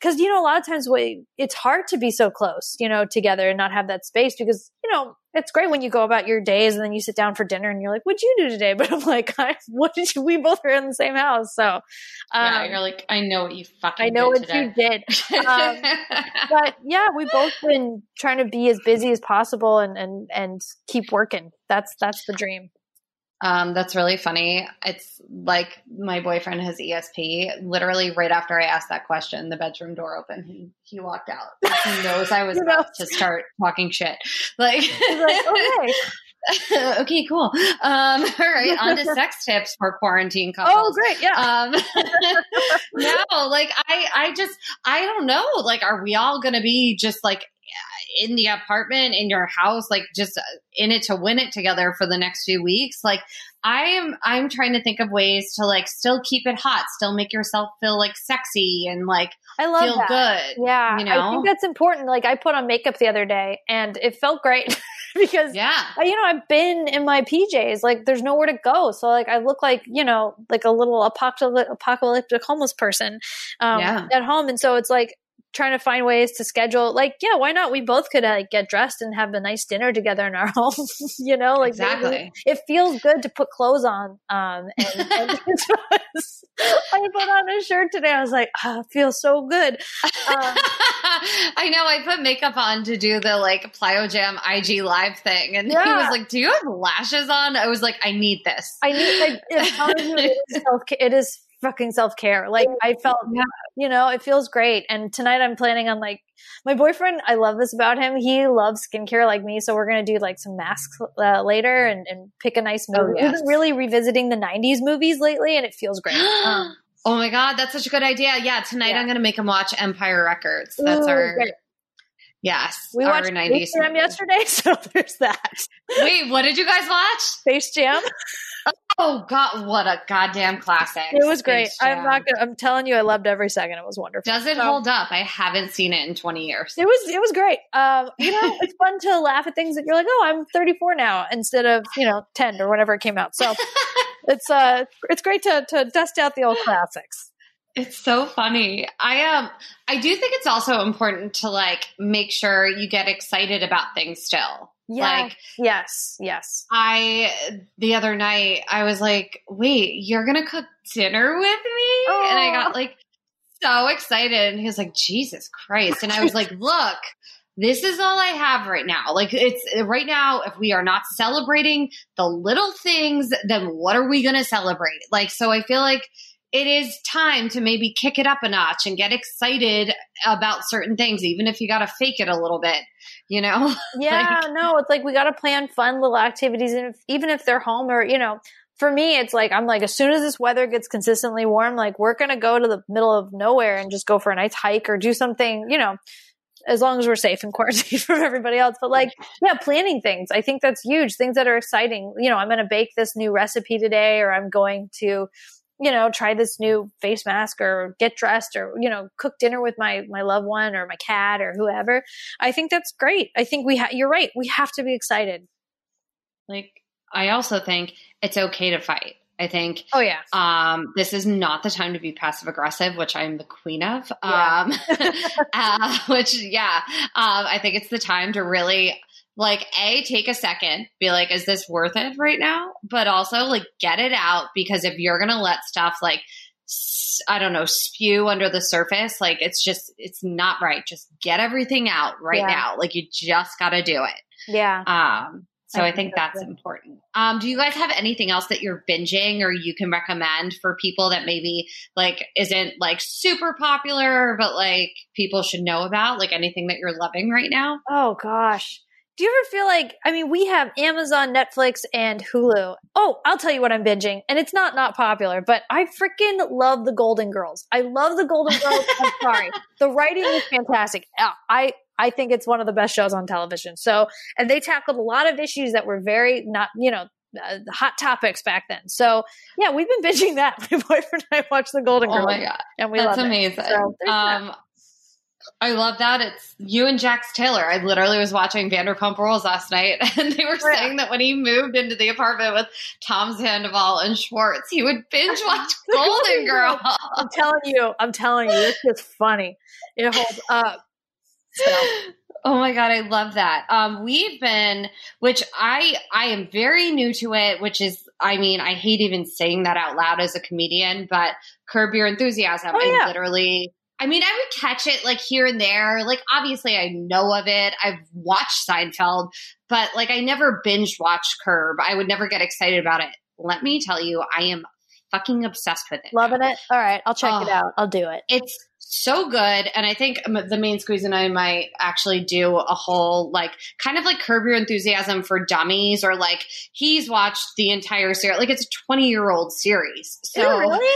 because you know a lot of times we, it's hard to be so close you know together and not have that space because you know it's great when you go about your days and then you sit down for dinner and you're like what'd you do today? But i'm like I, what did you we both are in the same house. So um, yeah you're like i know what you fucking i know what today. you did. Um, but yeah we've both been trying to be as busy as possible and and and keep working. That's that's the dream um, that's really funny. It's like my boyfriend has ESP. Literally, right after I asked that question, the bedroom door opened and he walked out. He knows I was about to start talking shit. Like, like okay. okay, cool. Um, all right, on to sex tips for quarantine couples. Oh, great, yeah. Um, no, like I, I just, I don't know. Like, are we all going to be just like in the apartment in your house like just in it to win it together for the next few weeks. Like i am i'm trying to think of ways to like still keep it hot still make yourself feel like sexy and like i love feel that. good yeah you know i think that's important. Like i put on makeup the other day and it felt great because yeah. you know i've been in my pjs like there's nowhere to go. So like i look like you know like a little apocalyptic homeless person um, yeah. at home. And so it's like trying to find ways to schedule like yeah why not? We both could like get dressed and have a nice dinner together in our home you know like exactly. it feels good to put clothes on um and, and i put on a shirt today. I was like oh, it feels so good. Um, i know i put makeup on to do the like plyo jam ig live thing and yeah. he was like do you have lashes on? I was like i need this. I need like, it is, it is fucking self care. Like I felt, yeah. you know, it feels great. And tonight I'm planning on like my boyfriend. I love this about him. He loves skincare like me, so we're gonna do like some masks uh, later and, and pick a nice movie. Oh, yes. We've been really revisiting the '90s movies lately, and it feels great. Um, oh my god, that's such a good idea. Yeah, tonight yeah. I'm gonna make him watch Empire Records. That's Ooh, our. Great. Yes, we watched 90s Space Jam yesterday, so there's that. Wait, what did you guys watch? Space Jam. Oh God, what a goddamn classic! It was great. I'm not gonna. I'm telling you, I loved every second. It was wonderful. Does it so, hold up? I haven't seen it in 20 years. It was. It was great. Um, you know, it's fun to laugh at things that you're like, oh, I'm 34 now instead of you know 10 or whenever it came out. So it's uh, it's great to to dust out the old classics. It's so funny. I um I do think it's also important to like make sure you get excited about things still. Yeah. Like, yes, yes. I, the other night, I was like, wait, you're to cook dinner with me? Oh. And I got like so excited. And he was like, Jesus Christ. And I was like, look, this is all I have right now. Like, it's right now, if we are not celebrating the little things, then what are we going to celebrate? Like, so I feel like, it is time to maybe kick it up a notch and get excited about certain things, even if you got to fake it a little bit, you know? Yeah, like, no, it's like we got to plan fun little activities, and if, even if they're home or you know. For me, it's like I'm like as soon as this weather gets consistently warm, like we're gonna go to the middle of nowhere and just go for a nice hike or do something, you know, as long as we're safe and quarantined from everybody else. But like, yeah, planning things. I think that's huge. Things that are exciting. You know, I'm going to bake this new recipe today, or I'm going to you know, try this new face mask or get dressed or, you know, cook dinner with my, my loved one or my cat or whoever. I think that's great. I think we, ha- you're right. We have to be excited. Like, I also think it's okay to fight. I think Oh yeah. um, this is not the time to be passive aggressive, which I'm the queen of. Yeah. Um, uh, which, yeah, um, I think it's the time to really like a take a second, be like, is this worth it right now? But also like get it out because if you're gonna let stuff like i don't know spew under the surface, like it's just it's not right. Just get everything out right Yeah. now. Like you just got to do it. Yeah. Um, so I I, think think that's that's important. Um, do you guys have anything else that you're binging or you can recommend for people that maybe like isn't like super popular, but like people should know about? Like anything that you're loving right now? Oh gosh. Do you ever feel like I mean we have Amazon, Netflix and Hulu. Oh, I'll tell you what I'm binging and it's not not popular, but I freaking love the Golden Girls. I love the Golden Girls. I'm sorry. The writing is fantastic. Uh, I I think it's one of the best shows on television. So, and they tackled a lot of issues that were very not, you know, uh, hot topics back then. So, yeah, we've been binging that. My boyfriend and I watched the Golden Oh Girls my god, and we that's love it. amazing. So, there's that. I love that. It's you and Jax Taylor. I literally was watching Vanderpump Rules last night, and they were yeah. saying that when he moved into the apartment with Tom Sandoval and Schwartz, he would binge watch Golden Girl. I'm telling you, I'm telling you, it's just funny. It holds up. So, Oh my god, I love that. Um, we've been, which I I am very new to it, which is, I mean, I hate even saying that out loud as a comedian, but Curb Your Enthusiasm. Oh, I yeah. literally, I mean, I would catch it like here and there. Like obviously, I know of it. I've watched Seinfeld, but like I never binge watched Curb. I would never get excited about it. Let me tell you, I am fucking obsessed with it. now loving it. All right, I'll check it Oh. out. I'll do it. it's so good and i think um, the main squeeze and i might actually do a whole like kind of like curb your enthusiasm for dummies or like he's watched the entire series like it's a 20 year old series so really?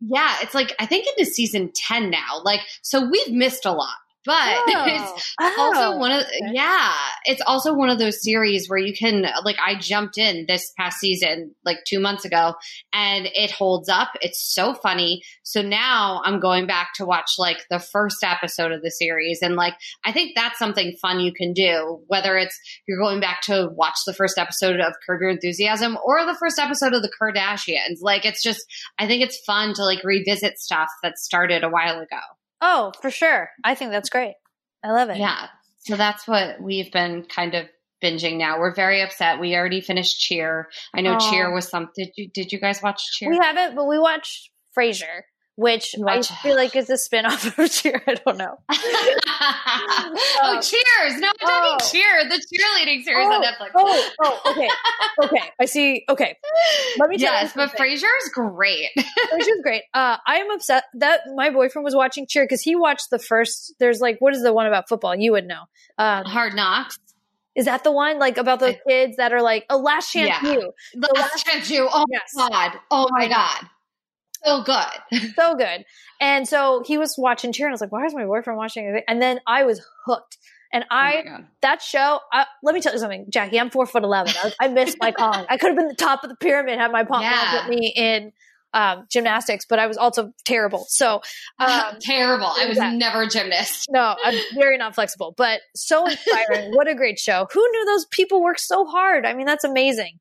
Yeah it's like i think into season 10 now. Like so we've missed a lot but it's Oh. also Oh. one of yeah it's also one of those series where you can like i jumped in this past season like two months ago and it holds up. It's so funny. So now i'm going back to watch like the first episode of the series and like i think that's something fun you can do whether it's you're going back to watch the first episode of curb your enthusiasm or the first episode of the kardashians. Like it's just i think it's fun to like revisit stuff that started a while ago Oh, for sure. I think that's great. I love it. yeah. So that's what we've been kind of binging now. We're very upset. We already finished Cheer. I know. Cheer was some. Did you did you guys watch Cheer? We haven't, but we watched Frasier, which I feel like is a spin-off of Cheer. I don't know. oh, Cheers! No, I'm Oh. talking Cheer, the cheerleading series on Netflix. Oh, oh, okay, okay. I see. Okay, let me tell yes, but. Frasier is great. Frasier's great. Uh, I am upset that my boyfriend was watching Cheer because he watched the first. There's like, what is the one about football? You would know. Um, Hard Knocks. is that the one like about the kids that are like a last chance Yeah. you? The Last Chance U. Oh Yes. my god. Oh my god. So good. so good. And so he was watching Cheer, and I was like, "Why is my boyfriend watching it?" And then I was hooked. And I oh that show. I, let me tell you something, Jackie. I'm four foot eleven. I, I missed my calling. I could have been the top of the pyramid had my mom Yeah. put me in um, gymnastics, but I was also terrible. So um, Terrible. I was yeah. never a gymnast. no, I'm very not flexible, but so inspiring. what a great show. Who knew those people work so hard? I mean, that's amazing.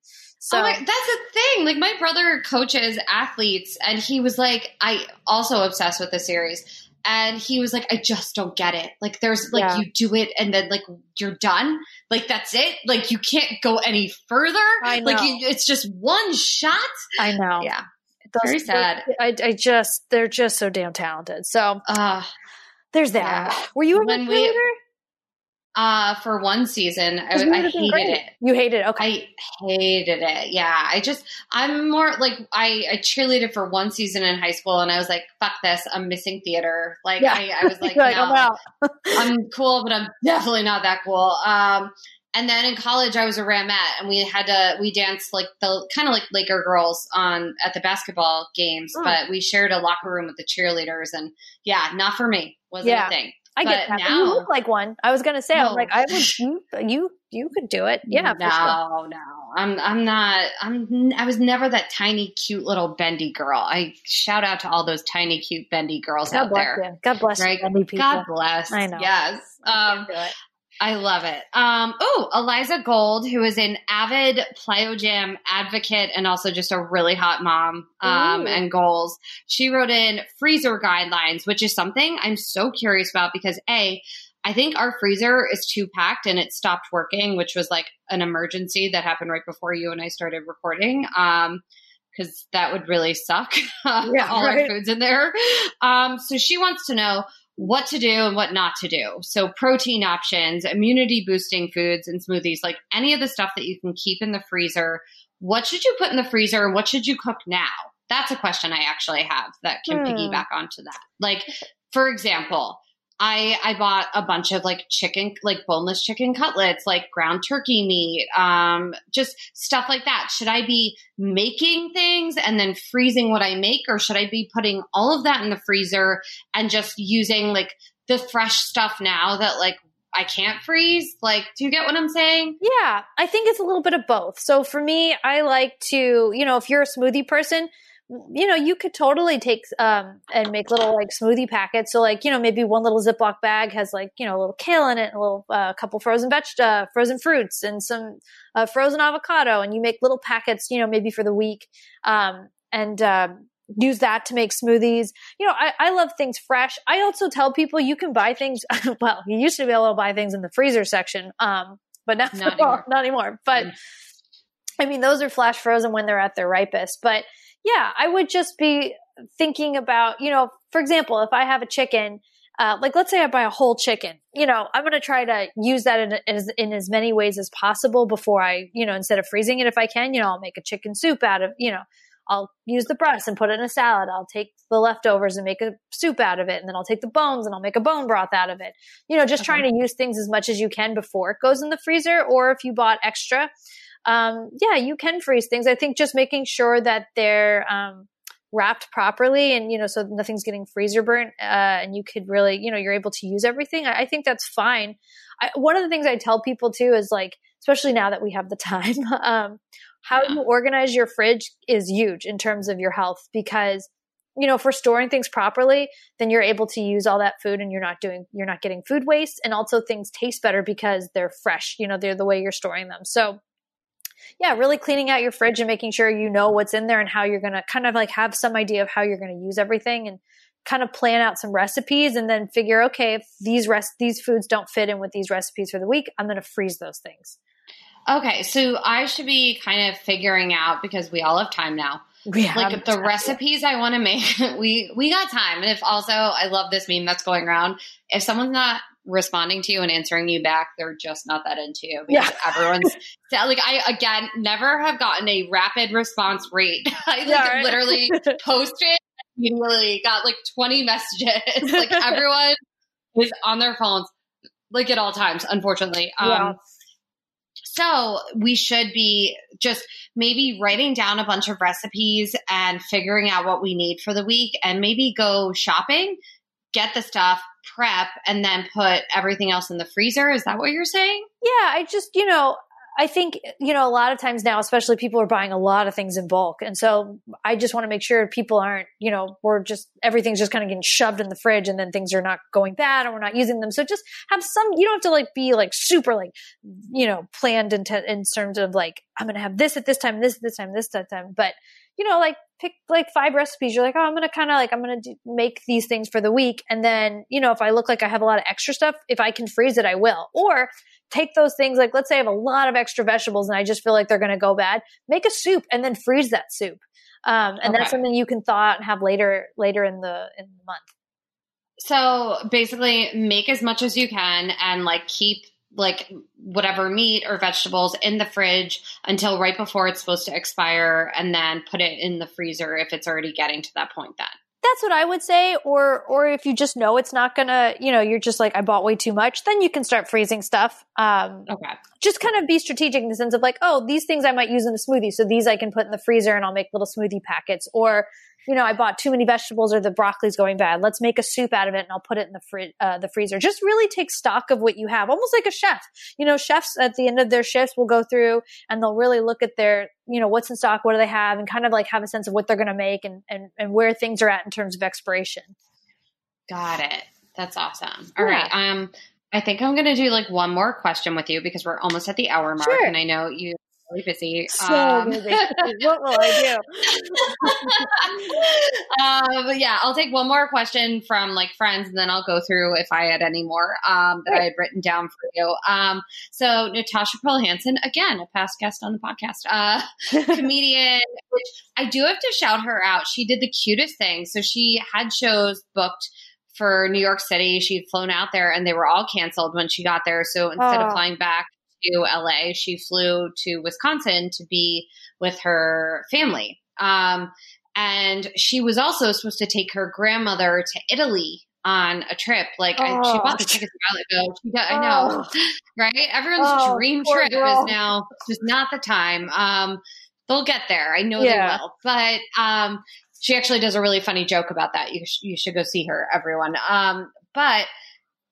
So oh my, that's the thing. Like my brother coaches athletes, and he was like, I also obsessed with the series. And he was like, I just don't get it. Like there's like Yeah. you do it and then like you're done. Like that's it. Like you can't go any further. I Like know. you, it's just one shot. I know. Yeah. Those- very sad. I, I just they're just so damn talented. So Uh, there's that. Yeah. Were you a When we-? Uh, for one season, I, I would have been hated great. it. You hated it. Okay. I hated it. Yeah. I just, I'm more like, I, I cheerleaded for one season in high school and I was like, fuck this. I'm missing theater. Like, Yeah. I, I was like, like, no, I'm. I'm cool, but I'm definitely not that cool. Um, and then in college, I was a ramette, and we had to we danced like the kind of like Laker girls on at the basketball games, Hmm. but we shared a locker room with the cheerleaders, and yeah, not for me. Wasn't Yeah. a thing. I get that. now- you look like one. I was gonna say, I'm like, I would, you, you, you could do it. Yeah, for no, sure. no, I'm I'm not. I'm I was never that tiny, cute little bendy girl. I shout out to all those tiny, cute bendy girls God out there. you. God bless Right? you, bendy people. God bless. I know. Yes. Um. I love it. Um, oh, Eliza Gold, who is an avid Plyo Jam advocate and also just a really hot mom um, and goals. She wrote in freezer guidelines, which is something I'm so curious about because A, I think our freezer is too packed and it stopped working, which was like an emergency that happened right before you and I started recording. Um, because that would really suck. Yeah, all right. our foods in there. Um, so she wants to know what to do and what not to do. So protein options, immunity boosting foods and smoothies, like any of the stuff that you can keep in the freezer. What should you put in the freezer and what should you cook now? That's a question I actually have that can Hmm. piggyback onto that. Like, for example, I I bought a bunch of like chicken, like boneless chicken cutlets, like ground turkey meat, um, just stuff like that. Should I be making things and then freezing what I make, or should I be putting all of that in the freezer and just using like the fresh stuff now that like I can't freeze? Like, do you get what I'm saying? Yeah, I think it's a little bit of both. So for me, I like to, you know, if you're a smoothie person, you know, you could totally take um and make little like smoothie packets. So like, you know, maybe one little Ziploc bag has like, you know, a little kale in it, a little uh, couple frozen veg, uh, frozen fruits, and some uh, frozen avocado, and you make little packets, you know, maybe for the week, um, and um, use that to make smoothies. You know, I, I love things fresh. I also tell people you can buy things. well, you used to be able to buy things in the freezer section, um, but now Not anymore. not anymore. But Mm. I mean, those are flash frozen when they're at their ripest. But yeah, I would just be thinking about, you know, for example, if I have a chicken, uh, like let's say I buy a whole chicken, you know, I'm going to try to use that in as, in as many ways as possible before I, you know, instead of freezing it, if I can, you know, I'll make a chicken soup out of, you know, I'll use the breast and put it in a salad. I'll take the leftovers and make a soup out of it. And then I'll take the bones and I'll make a bone broth out of it. You know, just Okay. trying to use things as much as you can before it goes in the freezer. Or if you bought extra, um, yeah, you can freeze things. I think just making sure that they're um, wrapped properly and, you know, so nothing's getting freezer burnt uh, and you could really, you know, you're able to use everything. I, I think that's fine. I, one of the things I tell people too is like, especially now that we have the time, um, how Yeah. you organize your fridge is huge in terms of your health because you know, if we're storing things properly, then you're able to use all that food and you're not doing, you're not getting food waste. And also things taste better because they're fresh, you know, they're the way you're storing them. So, yeah, really cleaning out your fridge and making sure you know what's in there and how you're going to kind of like have some idea of how you're going to use everything and kind of plan out some recipes and then figure, okay, if these rest, these foods don't fit in with these recipes for the week, I'm going to freeze those things. Okay, so I should be kind of figuring out because we all have time now. Yeah, like the recipes I want to make, we we got time. And if also I love this meme that's going around, if someone's not responding to you and answering you back, they're just not that into you. Because Yeah. everyone's like I again never have gotten a rapid response rate. I like Yeah, right. literally posted immediately got like 20 messages. like everyone is on their phones like at all times, unfortunately. Um Yeah. so we should be just maybe writing down a bunch of recipes and figuring out what we need for the week and maybe go shopping, get the stuff, prep, and then put everything else in the freezer. Is that what you're saying? Yeah, I just, you know, I think, you know, a lot of times now, especially people are buying a lot of things in bulk. And so I just want to make sure people aren't, you know, we're just, everything's just kind of getting shoved in the fridge and then things are not going bad and we're not using them. So just have some, you don't have to like be like super like, you know, planned in, in terms of like, I'm going to have this at this time, this at this time, this at that time. But, you know, like pick like five recipes. You're like, oh, I'm to kind of like, I'm going to make these things for the week. And then, you know, if I look like I have a lot of extra stuff, if I can freeze it, I will. Or take those things like let's say I have a lot of extra vegetables and I just feel like they're to go bad. Make a soup and then freeze that soup. Um, and that's Okay. something you can thaw out and have later later in the in the month. So basically, make as much as you can and like keep like whatever meat or vegetables in the fridge until right before it's supposed to expire and then put it in the freezer if it's already getting to that point then. That's what I would say. Or, or if you just know it's not gonna, you know, you're just like, I bought way too much, then you can start freezing stuff. Um, Okay. just kind of be strategic in the sense of like, oh, these things I might use in a smoothie. So these I can put in the freezer and I'll make little smoothie packets. Or, you know, I bought too many vegetables or the broccoli's going bad. Let's make a soup out of it and I'll put it in the fri- uh, the freezer. Just really take stock of what you have, almost like a chef. You know, chefs at the end of their shifts will go through and they'll really look at their, you know, what's in stock, what do they have, and kind of like have a sense of what they're going to make and, and, and where things are at in terms of expiration. Got it. That's awesome. All Yeah. right. Um, I think I'm going to do like one more question with you because we're almost at the hour mark, Sure. and I know you're really busy. So Um, busy. what will I um, yeah, I'll take one more question from like friends, and then I'll go through if I had any more um, that I had written down for you. Um, so Natasha Pearl Hansen, again, a past guest on the podcast, uh, comedian. Which I do have to shout her out. She did the cutest thing. So she had shows booked for New York City. She'd flown out there, and they were all canceled when she got there. So instead Oh. of flying back to LA, she flew to Wisconsin to be with her family. Um, and she was also supposed to take her grandmother to Italy on a trip. Like I, she Oh. bought the tickets a while ago. She got, I know, right? Everyone's Oh, dream trip girl. is now just not the time. Um, they'll get there. I know Yeah. they will. But um, she actually does a really funny joke about that. You sh- you should go see her, everyone. Um, but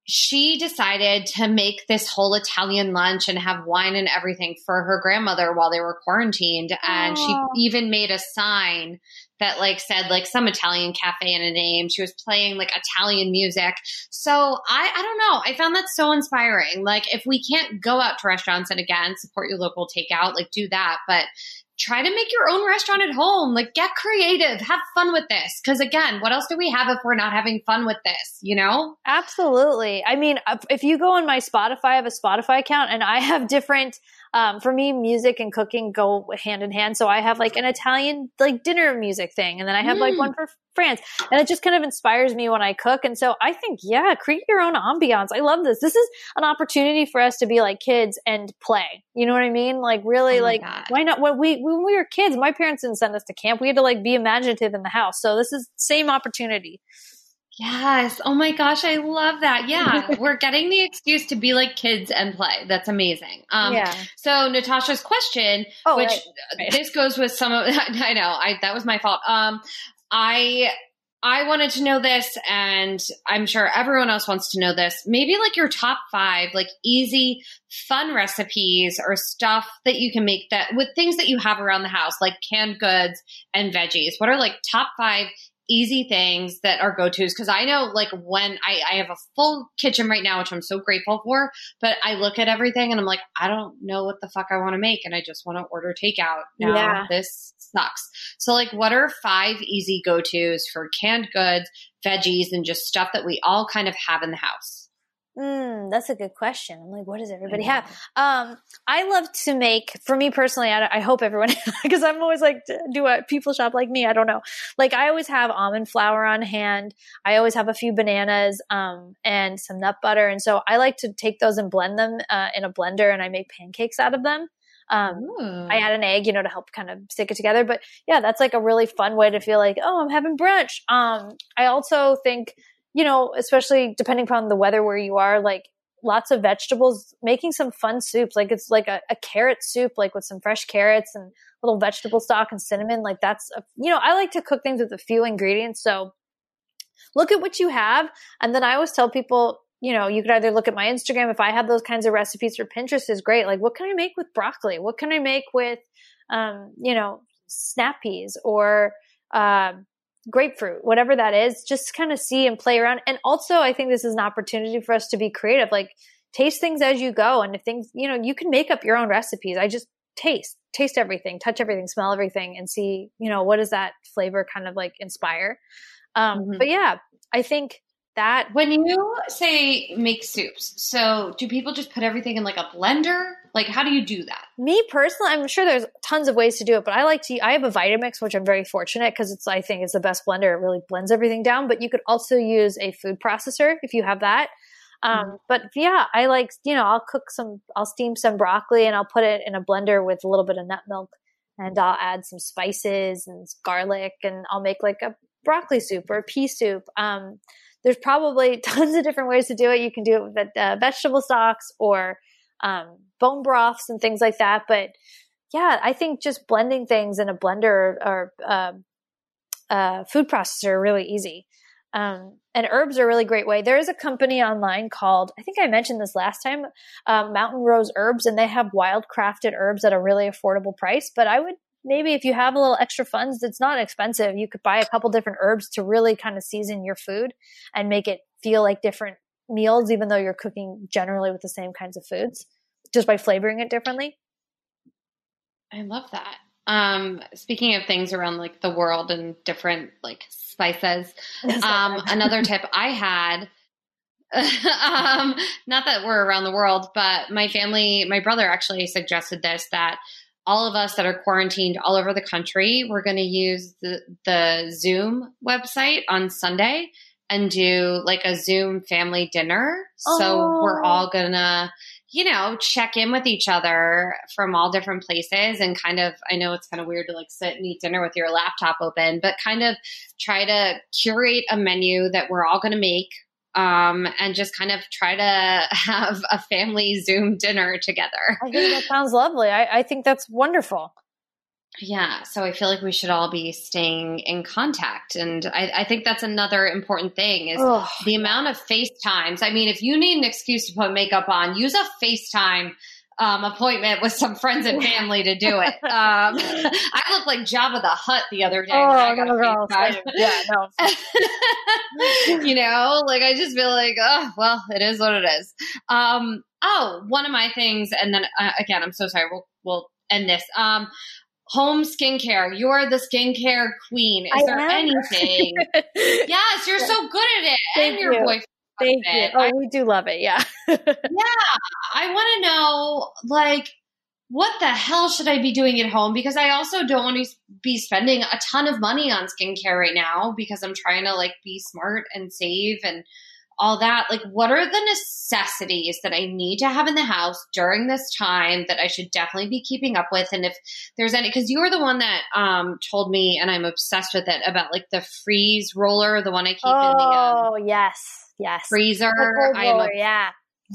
she decided to make this whole Italian lunch and have wine and everything for her grandmother while they were quarantined. And she even made a sign that like said like some Italian cafe in a name. She was playing like Italian music. So I I don't know. I found that so inspiring. Like if we can't go out to restaurants and again support your local takeout, like do that. But try to make your own restaurant at home. Like get creative, have fun with this. Cause again, what else do we have if we're not having fun with this? You know? Absolutely. I mean, if- you go on my Spotify, I have a Spotify account and I have different, um, for me, music and cooking go hand in hand. So I have like an Italian, like dinner music thing. And then I have like Mm. one for France. And it just kind of inspires me when I cook. And so I think, yeah, create your own ambiance. I love this. This is an opportunity for us to be like kids and play. You know what I mean? Like really Oh like, God. why not? When we, when we were kids, my parents didn't send us to camp. We had to like be imaginative in the house. So this is same opportunity. Yes. Oh my gosh, I love that. Yeah, we're getting the excuse to be like kids and play. That's amazing. Um, yeah. So Natasha's question, Oh, which right. Right. this goes with some of I know I that was my fault. Um, I I wanted to know this, and I'm sure everyone else wants to know this. Maybe like your top five, like easy, fun recipes or stuff that you can make that with things that you have around the house, like canned goods and veggies. What are like top five easy things that are go tos? Because I know like when I, I have a full kitchen right now, which I'm so grateful for, but I look at everything and I'm like, I don't know what the fuck I want to make, and I just want to order takeout. Now Yeah. this sucks. So, like, what are five easy go tos for canned goods, veggies, and just stuff that we all kind of have in the house? Mm, that's a good question. I'm like, what does everybody have? Um, I love to make, for me personally, I, I hope everyone, because I'm always like, do a people shop like me? I don't know. Like, I always have almond flour on hand. I always have a few bananas, um, and some nut butter. And so I like to take those and blend them, uh, in a blender and I make pancakes out of them. Um, Ooh. I add an egg, you know, to help kind of stick it together. But yeah, that's like a really fun way to feel like, oh, I'm having brunch. Um, I also think, you know, especially depending upon the weather where you are, like lots of vegetables, making some fun soups. Like it's like a, a carrot soup, like with some fresh carrots and little vegetable stock and cinnamon. Like that's, a, you know, I like to cook things with a few ingredients. So look at what you have. And then I always tell people, you know, you could either look at my Instagram if I have those kinds of recipes or Pinterest is great. Like, what can I make with broccoli? What can I make with, um, you know, snap peas or um, grapefruit, whatever that is? Just kind of see and play around. And also, I think this is an opportunity for us to be creative. Like, taste things as you go. And if things, you know, you can make up your own recipes. I just taste, taste everything, touch everything, smell everything, and see, you know, what does that flavor kind of like inspire. Um, Mhm. But yeah, I think that When you say make soups, so do people just put everything in like a blender? Like, how do you do that? me personally, I'm sure there's tons of ways to do it, but I like to, I have a Vitamix, which I'm very fortunate because it's, I think it's the best blender. It really blends everything down, but you could also use a food processor if you have that. Um, but yeah, I like, you know, I'll cook some, I'll steam some broccoli and I'll put it in a blender with a little bit of nut milk and I'll add some spices and garlic and I'll make like a broccoli soup or a pea soup. Um, there's probably tons of different ways to do it. You can do it with uh, vegetable stocks or um, bone broths and things like that. But yeah, I think just blending things in a blender or uh, uh, food processor are really easy. Um, and herbs are a really great way. There is a company online called, I think I mentioned this last time, um, Mountain Rose Herbs, and they have wild crafted herbs at a really affordable price. But I would maybe if you have a little extra funds, it's not expensive. You could buy a couple different herbs to really kind of season your food and make it feel like different meals, even though you're cooking generally with the same kinds of foods, just by flavoring it differently. I love that. Um, speaking of things around like the world and different like spices, um, another tip I had. um, not that we're around the world, but my family, my brother actually suggested this that all of us that are quarantined all over the country, we're going to use the, the Zoom website on Sunday and do like a Zoom family dinner. Oh. So we're all going to you know, check in with each other from all different places and kind of, I know it's kind of weird to like sit and eat dinner with your laptop open, but kind of try to curate a menu that we're all going to make um, and just kind of try to have a family Zoom dinner together. I think that sounds lovely. I, I think that's wonderful. Yeah, so I feel like we should all be staying in contact, and I, I think that's another important thing is Ugh. the amount of FaceTimes. I mean, if you need an excuse to put makeup on, use a FaceTime um, appointment with some friends and family to do it. Um, I looked like Jabba the Hutt the other day. Oh, no, FaceTime. yeah, no. you know, like I just feel like, oh, well, it is what it is. Um, oh, one of my things, and then uh, again, I'm so sorry. We'll we'll end this. Um, home skincare. You're the skincare queen. Is I there am. anything? yes, you're so good at it. Thank and your you. boyfriend. Thank you. Oh, I, we do love it. Yeah. yeah. I want to know, like, what the hell should I be doing at home? Because I also don't want to be spending a ton of money on skincare right now because I'm trying to like be smart and save and all that. Like, what are the necessities that I need to have in the house during this time that I should definitely be keeping up with? And if there's any, because you were the one that um, told me, and I'm obsessed with it about like the freeze roller, the one I keep oh, in the oh um, yes, yes freezer. Roller, yeah.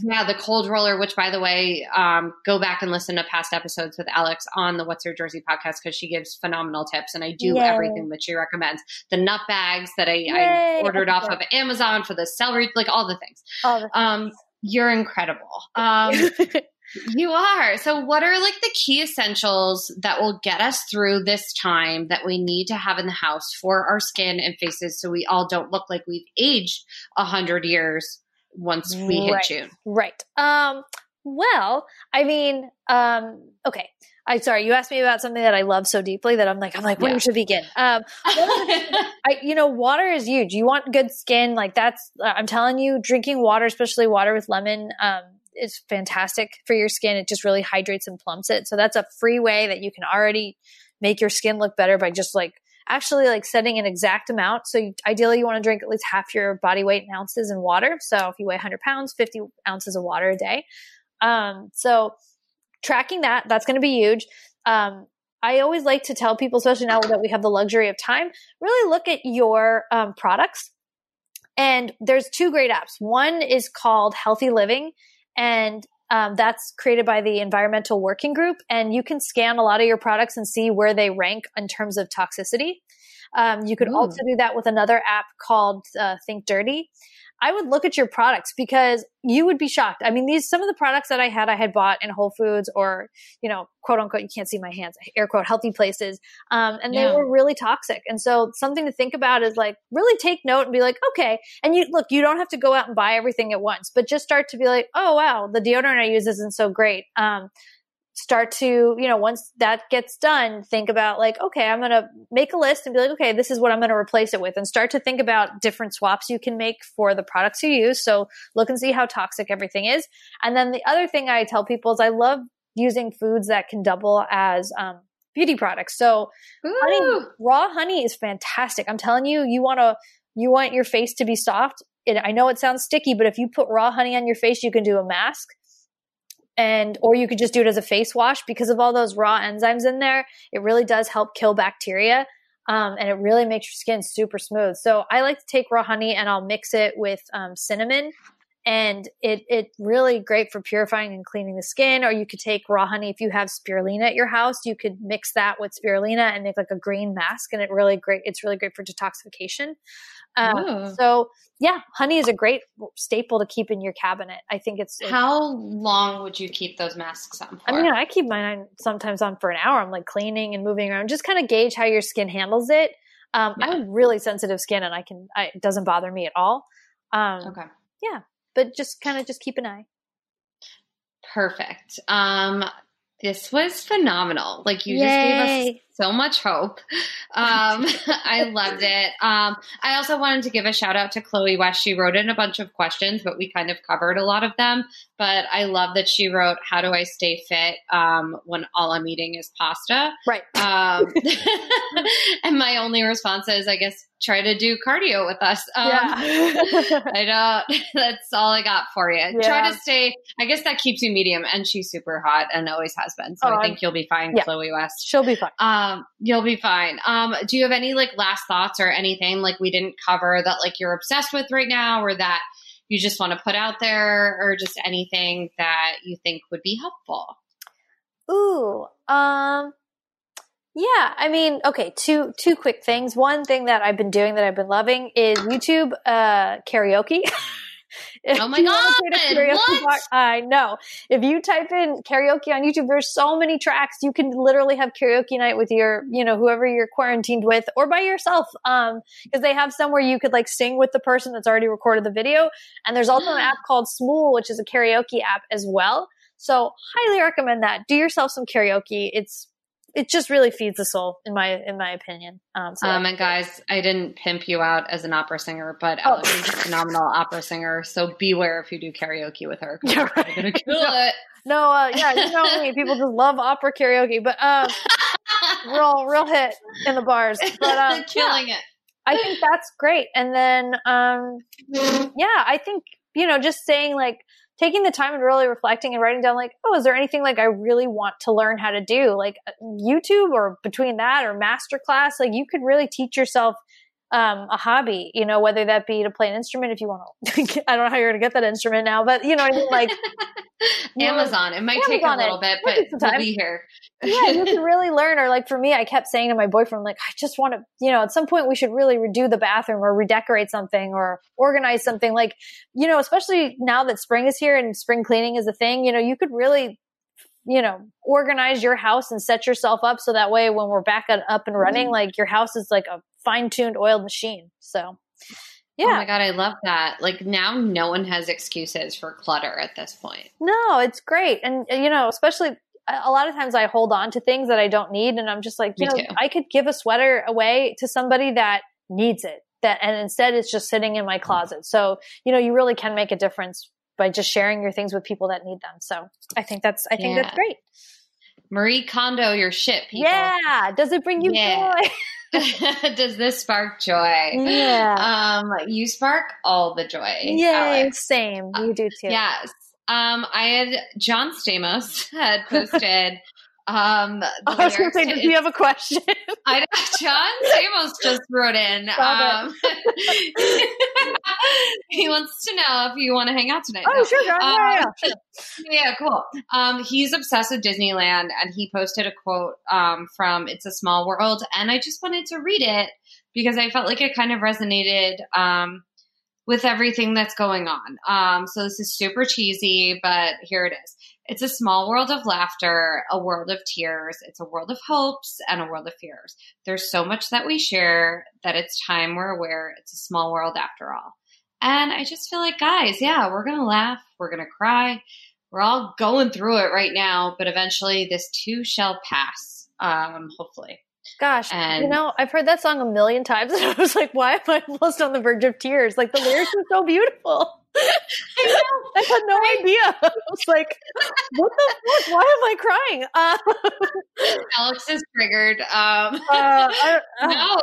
Yeah, the cold roller, which by the way, um, go back and listen to past episodes with Alex on the What's Your Jersey podcast because she gives phenomenal tips and I do Yay. everything that she recommends. The nut bags that I, I ordered off of Amazon for the celery, like all the things. All the things. Um, you're incredible. Um, you are. So, what are like the key essentials that will get us through this time that we need to have in the house for our skin and faces so we all don't look like we've aged a hundred years once we hit right. June. Right. Um, well, I mean, um, okay. I sorry, you asked me about something that I love so deeply that I'm like, I'm like, where yeah. should begin? Um, I, you know, water is huge. You want good skin, like that's. Uh, I'm telling you, drinking water, especially water with lemon, um, is fantastic for your skin. It just really hydrates and plumps it. So that's a free way that you can already make your skin look better by just like actually like setting an exact amount. So you, ideally, you want to drink at least half your body weight in ounces in water. So if you weigh 100 pounds, 50 ounces of water a day. Um, so tracking that, that's going to be huge. Um, I always like to tell people, especially now that we have the luxury of time, really look at your um, products. And there's two great apps. One is called Healthy Living, and um, that's created by the Environmental Working Group, and you can scan a lot of your products and see where they rank in terms of toxicity. Um, you could Ooh. also do that with another app called uh, Think Dirty. I would look at your products because you would be shocked. I mean, these some of the products that I had, I had bought in Whole Foods or you know, quote unquote, you can't see my hands, air quote, healthy places, um, and they yeah. were really toxic. And so, something to think about is like really take note and be like, okay. And you look, you don't have to go out and buy everything at once, but just start to be like, oh wow, the deodorant I use isn't so great. Um, start to, you know, once that gets done, think about like, okay, I'm going to make a list and be like, okay, this is what I'm going to replace it with and start to think about different swaps you can make for the products you use. So look and see how toxic everything is. And then the other thing I tell people is I love using foods that can double as, um, beauty products. So honey, raw honey is fantastic. I'm telling you, you want to, you want your face to be soft. It, I know it sounds sticky, but if you put raw honey on your face, you can do a mask and or you could just do it as a face wash because of all those raw enzymes in there it really does help kill bacteria Um, and it really makes your skin super smooth. So I like to take raw honey and I'll mix it with um, cinnamon and it it really great for purifying and cleaning the skin or you could take raw honey if you have spirulina at your house you could mix that with spirulina and make like a green mask and it really great it's really great for detoxification. Um, so yeah honey is a great staple to keep in your cabinet. I think it's how long would you keep those masks on for? i mean i keep mine sometimes on for an hour. I'm like cleaning and moving around just kind of gauge how your skin handles it. Um, yeah. i have really sensitive skin and i can I, it doesn't bother me at all. Um, okay. yeah but just kind of just keep an eye. Perfect. Um, this was phenomenal. Like you Yay. just gave us so much hope. Um, I loved it. Um, I also wanted to give a shout out to Chloe West. She wrote in a bunch of questions, but we kind of covered a lot of them. But I love that she wrote, "How do I stay fit um, when all I'm eating is pasta?" Right. Um, and my only response is, I guess, try to do cardio with us. Um, yeah. I don't. That's all I got for you. Yeah. Try to stay. I guess that keeps you medium. And she's super hot and always has been. So oh, I think I'm, you'll be fine, yeah. Chloe West. She'll be fine. Um, you'll be fine. Um, do you have any like last thoughts or anything like we didn't cover that like you're obsessed with right now, or that you just want to put out there, or just anything that you think would be helpful? Ooh, um, yeah, I mean, okay, two two quick things. One thing that I've been doing that I've been loving is YouTube uh, karaoke. oh my god! What? I know. If you type in karaoke on YouTube, there's so many tracks. You can literally have karaoke night with your, you know, whoever you're quarantined with, or by yourself. Um, because they have some where you could like sing with the person that's already recorded the video. And there's also an app called Smule, which is a karaoke app as well. So highly recommend that. Do yourself some karaoke. It's it just really feeds the soul in my in my opinion. Um, so um and guys, I didn't pimp you out as an opera singer, but oh. Alex is a phenomenal opera singer. So beware if you do karaoke with her. You're right. gonna kill no, it. No, uh, yeah, you know me. People just love opera karaoke, but um, real real hit in the bars. But um, killing yeah, it. I think that's great. And then um, yeah, I think you know just saying like taking the time and really reflecting and writing down like, oh, is there anything like I really want to learn how to do? Like uh, YouTube or between that or masterclass, like you could really teach yourself um, a hobby, you know, whether that be to play an instrument if you want to. I don't know how you're going to get that instrument now, but you know, I mean, like Amazon. It might Amazon take a little it. bit, but we'll be here. yeah, you can really learn. Or like for me, I kept saying to my boyfriend, like, I just want to, you know, at some point we should really redo the bathroom or redecorate something or organize something. Like, you know, especially now that spring is here and spring cleaning is a thing, you know, you could really you know, organize your house and set yourself up so that way when we're back up and running, mm-hmm. like your house is like a fine tuned oiled machine. So, oh yeah. Oh my God, I love that. Like now no one has excuses for clutter at this point. No, it's great. And, uh, you know, especially uh, a lot of times I hold on to things that I don't need. And I'm just like, you Me know, too. I could give a sweater away to somebody that needs it. That, and instead it's just sitting in my mm. closet. So, you know, you really can make a difference by just sharing your things with people that need them. So I think that's, I think yeah. that's great. Marie Kondo, your shit, people. Yeah. Does it bring you yeah. joy? Does this spark joy? Yeah. Um, you spark all the joy. Yeah, same. You do too. yes. Um, I had John Stamos had posted um, I was going to say, does he have a question? I John Stamos just wrote in. Um, he wants to know if you want to hang out tonight. Oh, no. sure, John. Um, yeah, yeah, yeah, cool. Um, he's obsessed with Disneyland, and he posted a quote um, from "It's a Small World," and I just wanted to read it because I felt like it kind of resonated um, with everything that's going on. Um, so this is super cheesy, but here it is. It's a small world of laughter, a world of tears. It's a world of hopes and a world of fears. There's so much that we share that it's time we're aware it's a small world after all. And I just feel like, guys, yeah, we're going to laugh. We're going to cry. We're all going through it right now, but eventually this too shall pass. Um, hopefully. Gosh, and, you know, I've heard that song a million times, and I was like, why am I almost on the verge of tears? Like the lyrics are so beautiful. I, know, I had no idea. I was like, what the fuck? Why am I crying? Uh, Alex is triggered. Um, uh, I, uh, no.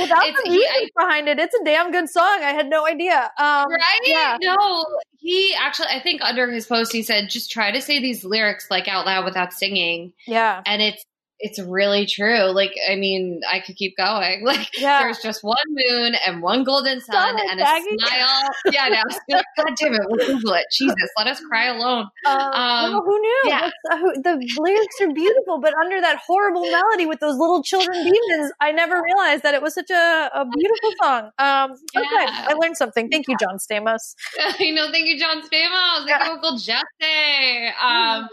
Without it's, the music he, behind it, it's a damn good song. I had no idea. Um, right? Yeah. No, he actually, I think under his post, he said, just try to say these lyrics like out loud without singing. Yeah. And it's it's really true. Like, I mean, I could keep going. Like, Yeah. there's just one moon and one golden sun Stop and a smile. Yeah, no, God damn it, we'll Google it. Jesus, let us cry alone. Um, Um, no, who knew? yeah. Uh, who- the lyrics are beautiful, but under that horrible melody with those little children demons, I never realized that it was such a, a beautiful song. Um, okay, Yeah. I learned something. Thank you, John Stamos. you know, thank you, John Stamos. Thank you, Uncle Jesse. Um,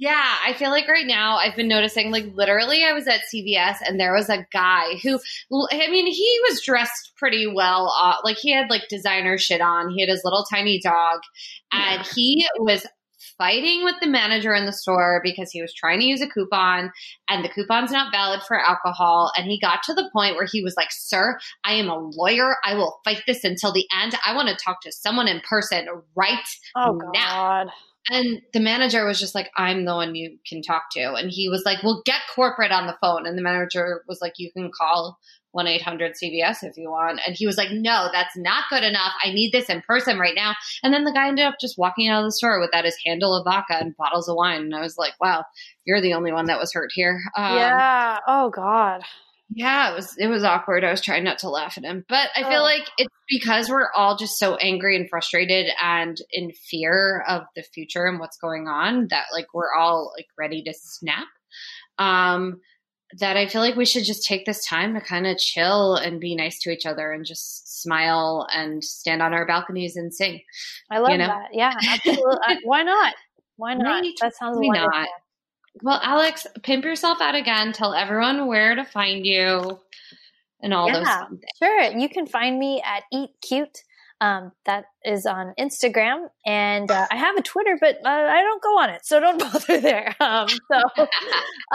yeah, I feel like right now I've been noticing, like, literally, I was at CVS and there was a guy who, I mean, he was dressed pretty well. Uh, like, he had like designer shit on. He had his little tiny dog, and he was fighting with the manager in the store because he was trying to use a coupon and the coupon's not valid for alcohol. And he got to the point where he was like, Sir, I am a lawyer. I will fight this until the end. I want to talk to someone in person right Oh, now. God. And the manager was just like, I'm the one you can talk to. And he was like, Well, get corporate on the phone. And the manager was like, You can call 1 800 CVS if you want. And he was like, No, that's not good enough. I need this in person right now. And then the guy ended up just walking out of the store without his handle of vodka and bottles of wine. And I was like, Wow, you're the only one that was hurt here. Um, yeah. Oh, God. Yeah, it was it was awkward. I was trying not to laugh at him, but I feel Oh. like it's because we're all just so angry and frustrated and in fear of the future and what's going on that like we're all like ready to snap. Um that I feel like we should just take this time to kind of chill and be nice to each other and just smile and stand on our balconies and sing. I love You know? that. Yeah, absolutely. Uh, Why not? Why not? Right. That sounds wonderful. not? Well, Alex, pimp yourself out again. Tell everyone where to find you and all those Yeah. fun things. Sure. You can find me at Eat Cute. Um, that is on Instagram, and uh, I have a Twitter, but uh, I don't go on it, so don't bother there. Um, so,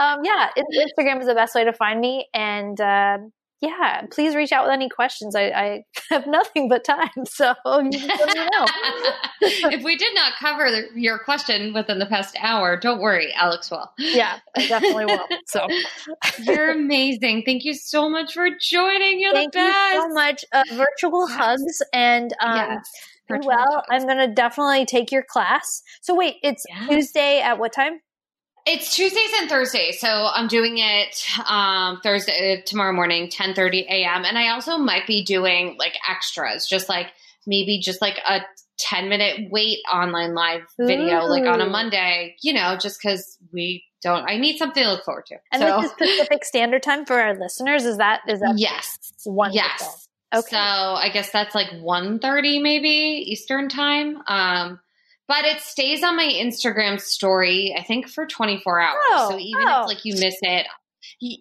um, yeah, Instagram is the best way to find me, and uh, yeah, please reach out with any questions. I, I have nothing but time, so you just let me know. if we did not cover the, your question within the past hour, don't worry, Alex will. Yeah, I definitely will. So, You're amazing. Thank you so much for joining. You're thank the you best. so much. Uh, virtual hugs, and um, Yes. Virtual well. hugs. I'm going to definitely take your class. So, wait, it's Yes. Tuesday at what time? It's Tuesdays and Thursdays, so I'm doing it um, Thursday tomorrow morning, 10:30 a.m. And I also might be doing like extras, just like maybe just like a 10 minute wait online live video, like on a Monday. You know, just because we don't. I need something to look forward to. And so this is Pacific Standard Time for our listeners. Is that is that yes, wonderful? yes. Okay. So I guess that's like 1.30 maybe Eastern time. Um, but it stays on my Instagram story, I think for 24 hours. Oh, so even oh. if like you miss it,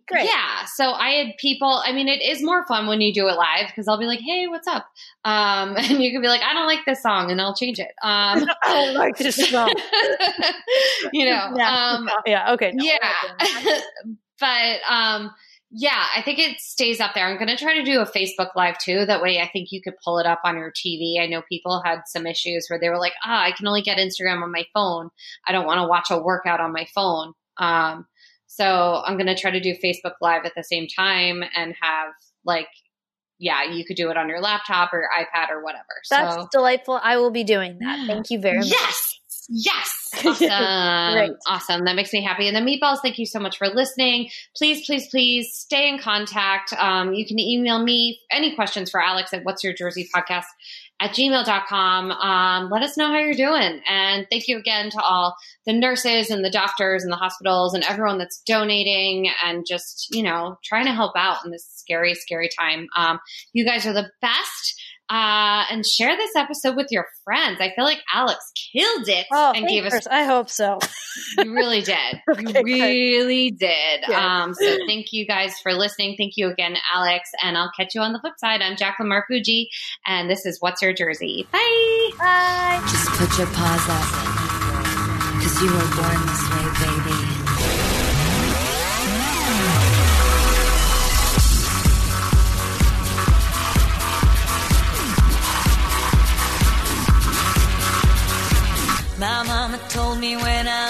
Great. yeah. So I had people, I mean, it is more fun when you do it live because I'll be like, hey, what's up? Um, and you can be like, I don't like this song and I'll change it. Um, I don't like this song. you know, yeah. um, yeah. Okay. no, we're not doing yeah. but um yeah, I think it stays up there. I'm going to try to do a Facebook live too. That way I think you could pull it up on your TV. I know people had some issues where they were like, "Ah, I can only get Instagram on my phone. I don't want to watch a workout on my phone." Um so I'm going to try to do Facebook live at the same time and have like yeah, you could do it on your laptop or iPad or whatever. That's so delightful. I will be doing that. Thank you very much. Yes. Yes. Awesome. Great. Awesome. That makes me happy. And the meatballs, thank you so much for listening. Please, please, please stay in contact. Um, you can email me any questions for Alex at what's your Jersey podcast at gmail.com. Um, let us know how you're doing. And thank you again to all the nurses and the doctors and the hospitals and everyone that's donating and just, you know, trying to help out in this scary, scary time. Um, you guys are the best. Uh, and share this episode with your friends. I feel like Alex killed it Oh, and gave us. I hope so. you really did. Okay, you good. really did. Good. Um, so thank you guys for listening. Thank you again, Alex. And I'll catch you on the flip side. I'm Jacqueline Marfuji, and this is What's Your Jersey. Bye. Bye. Just put your paws up. Cause you were born My mama told me when I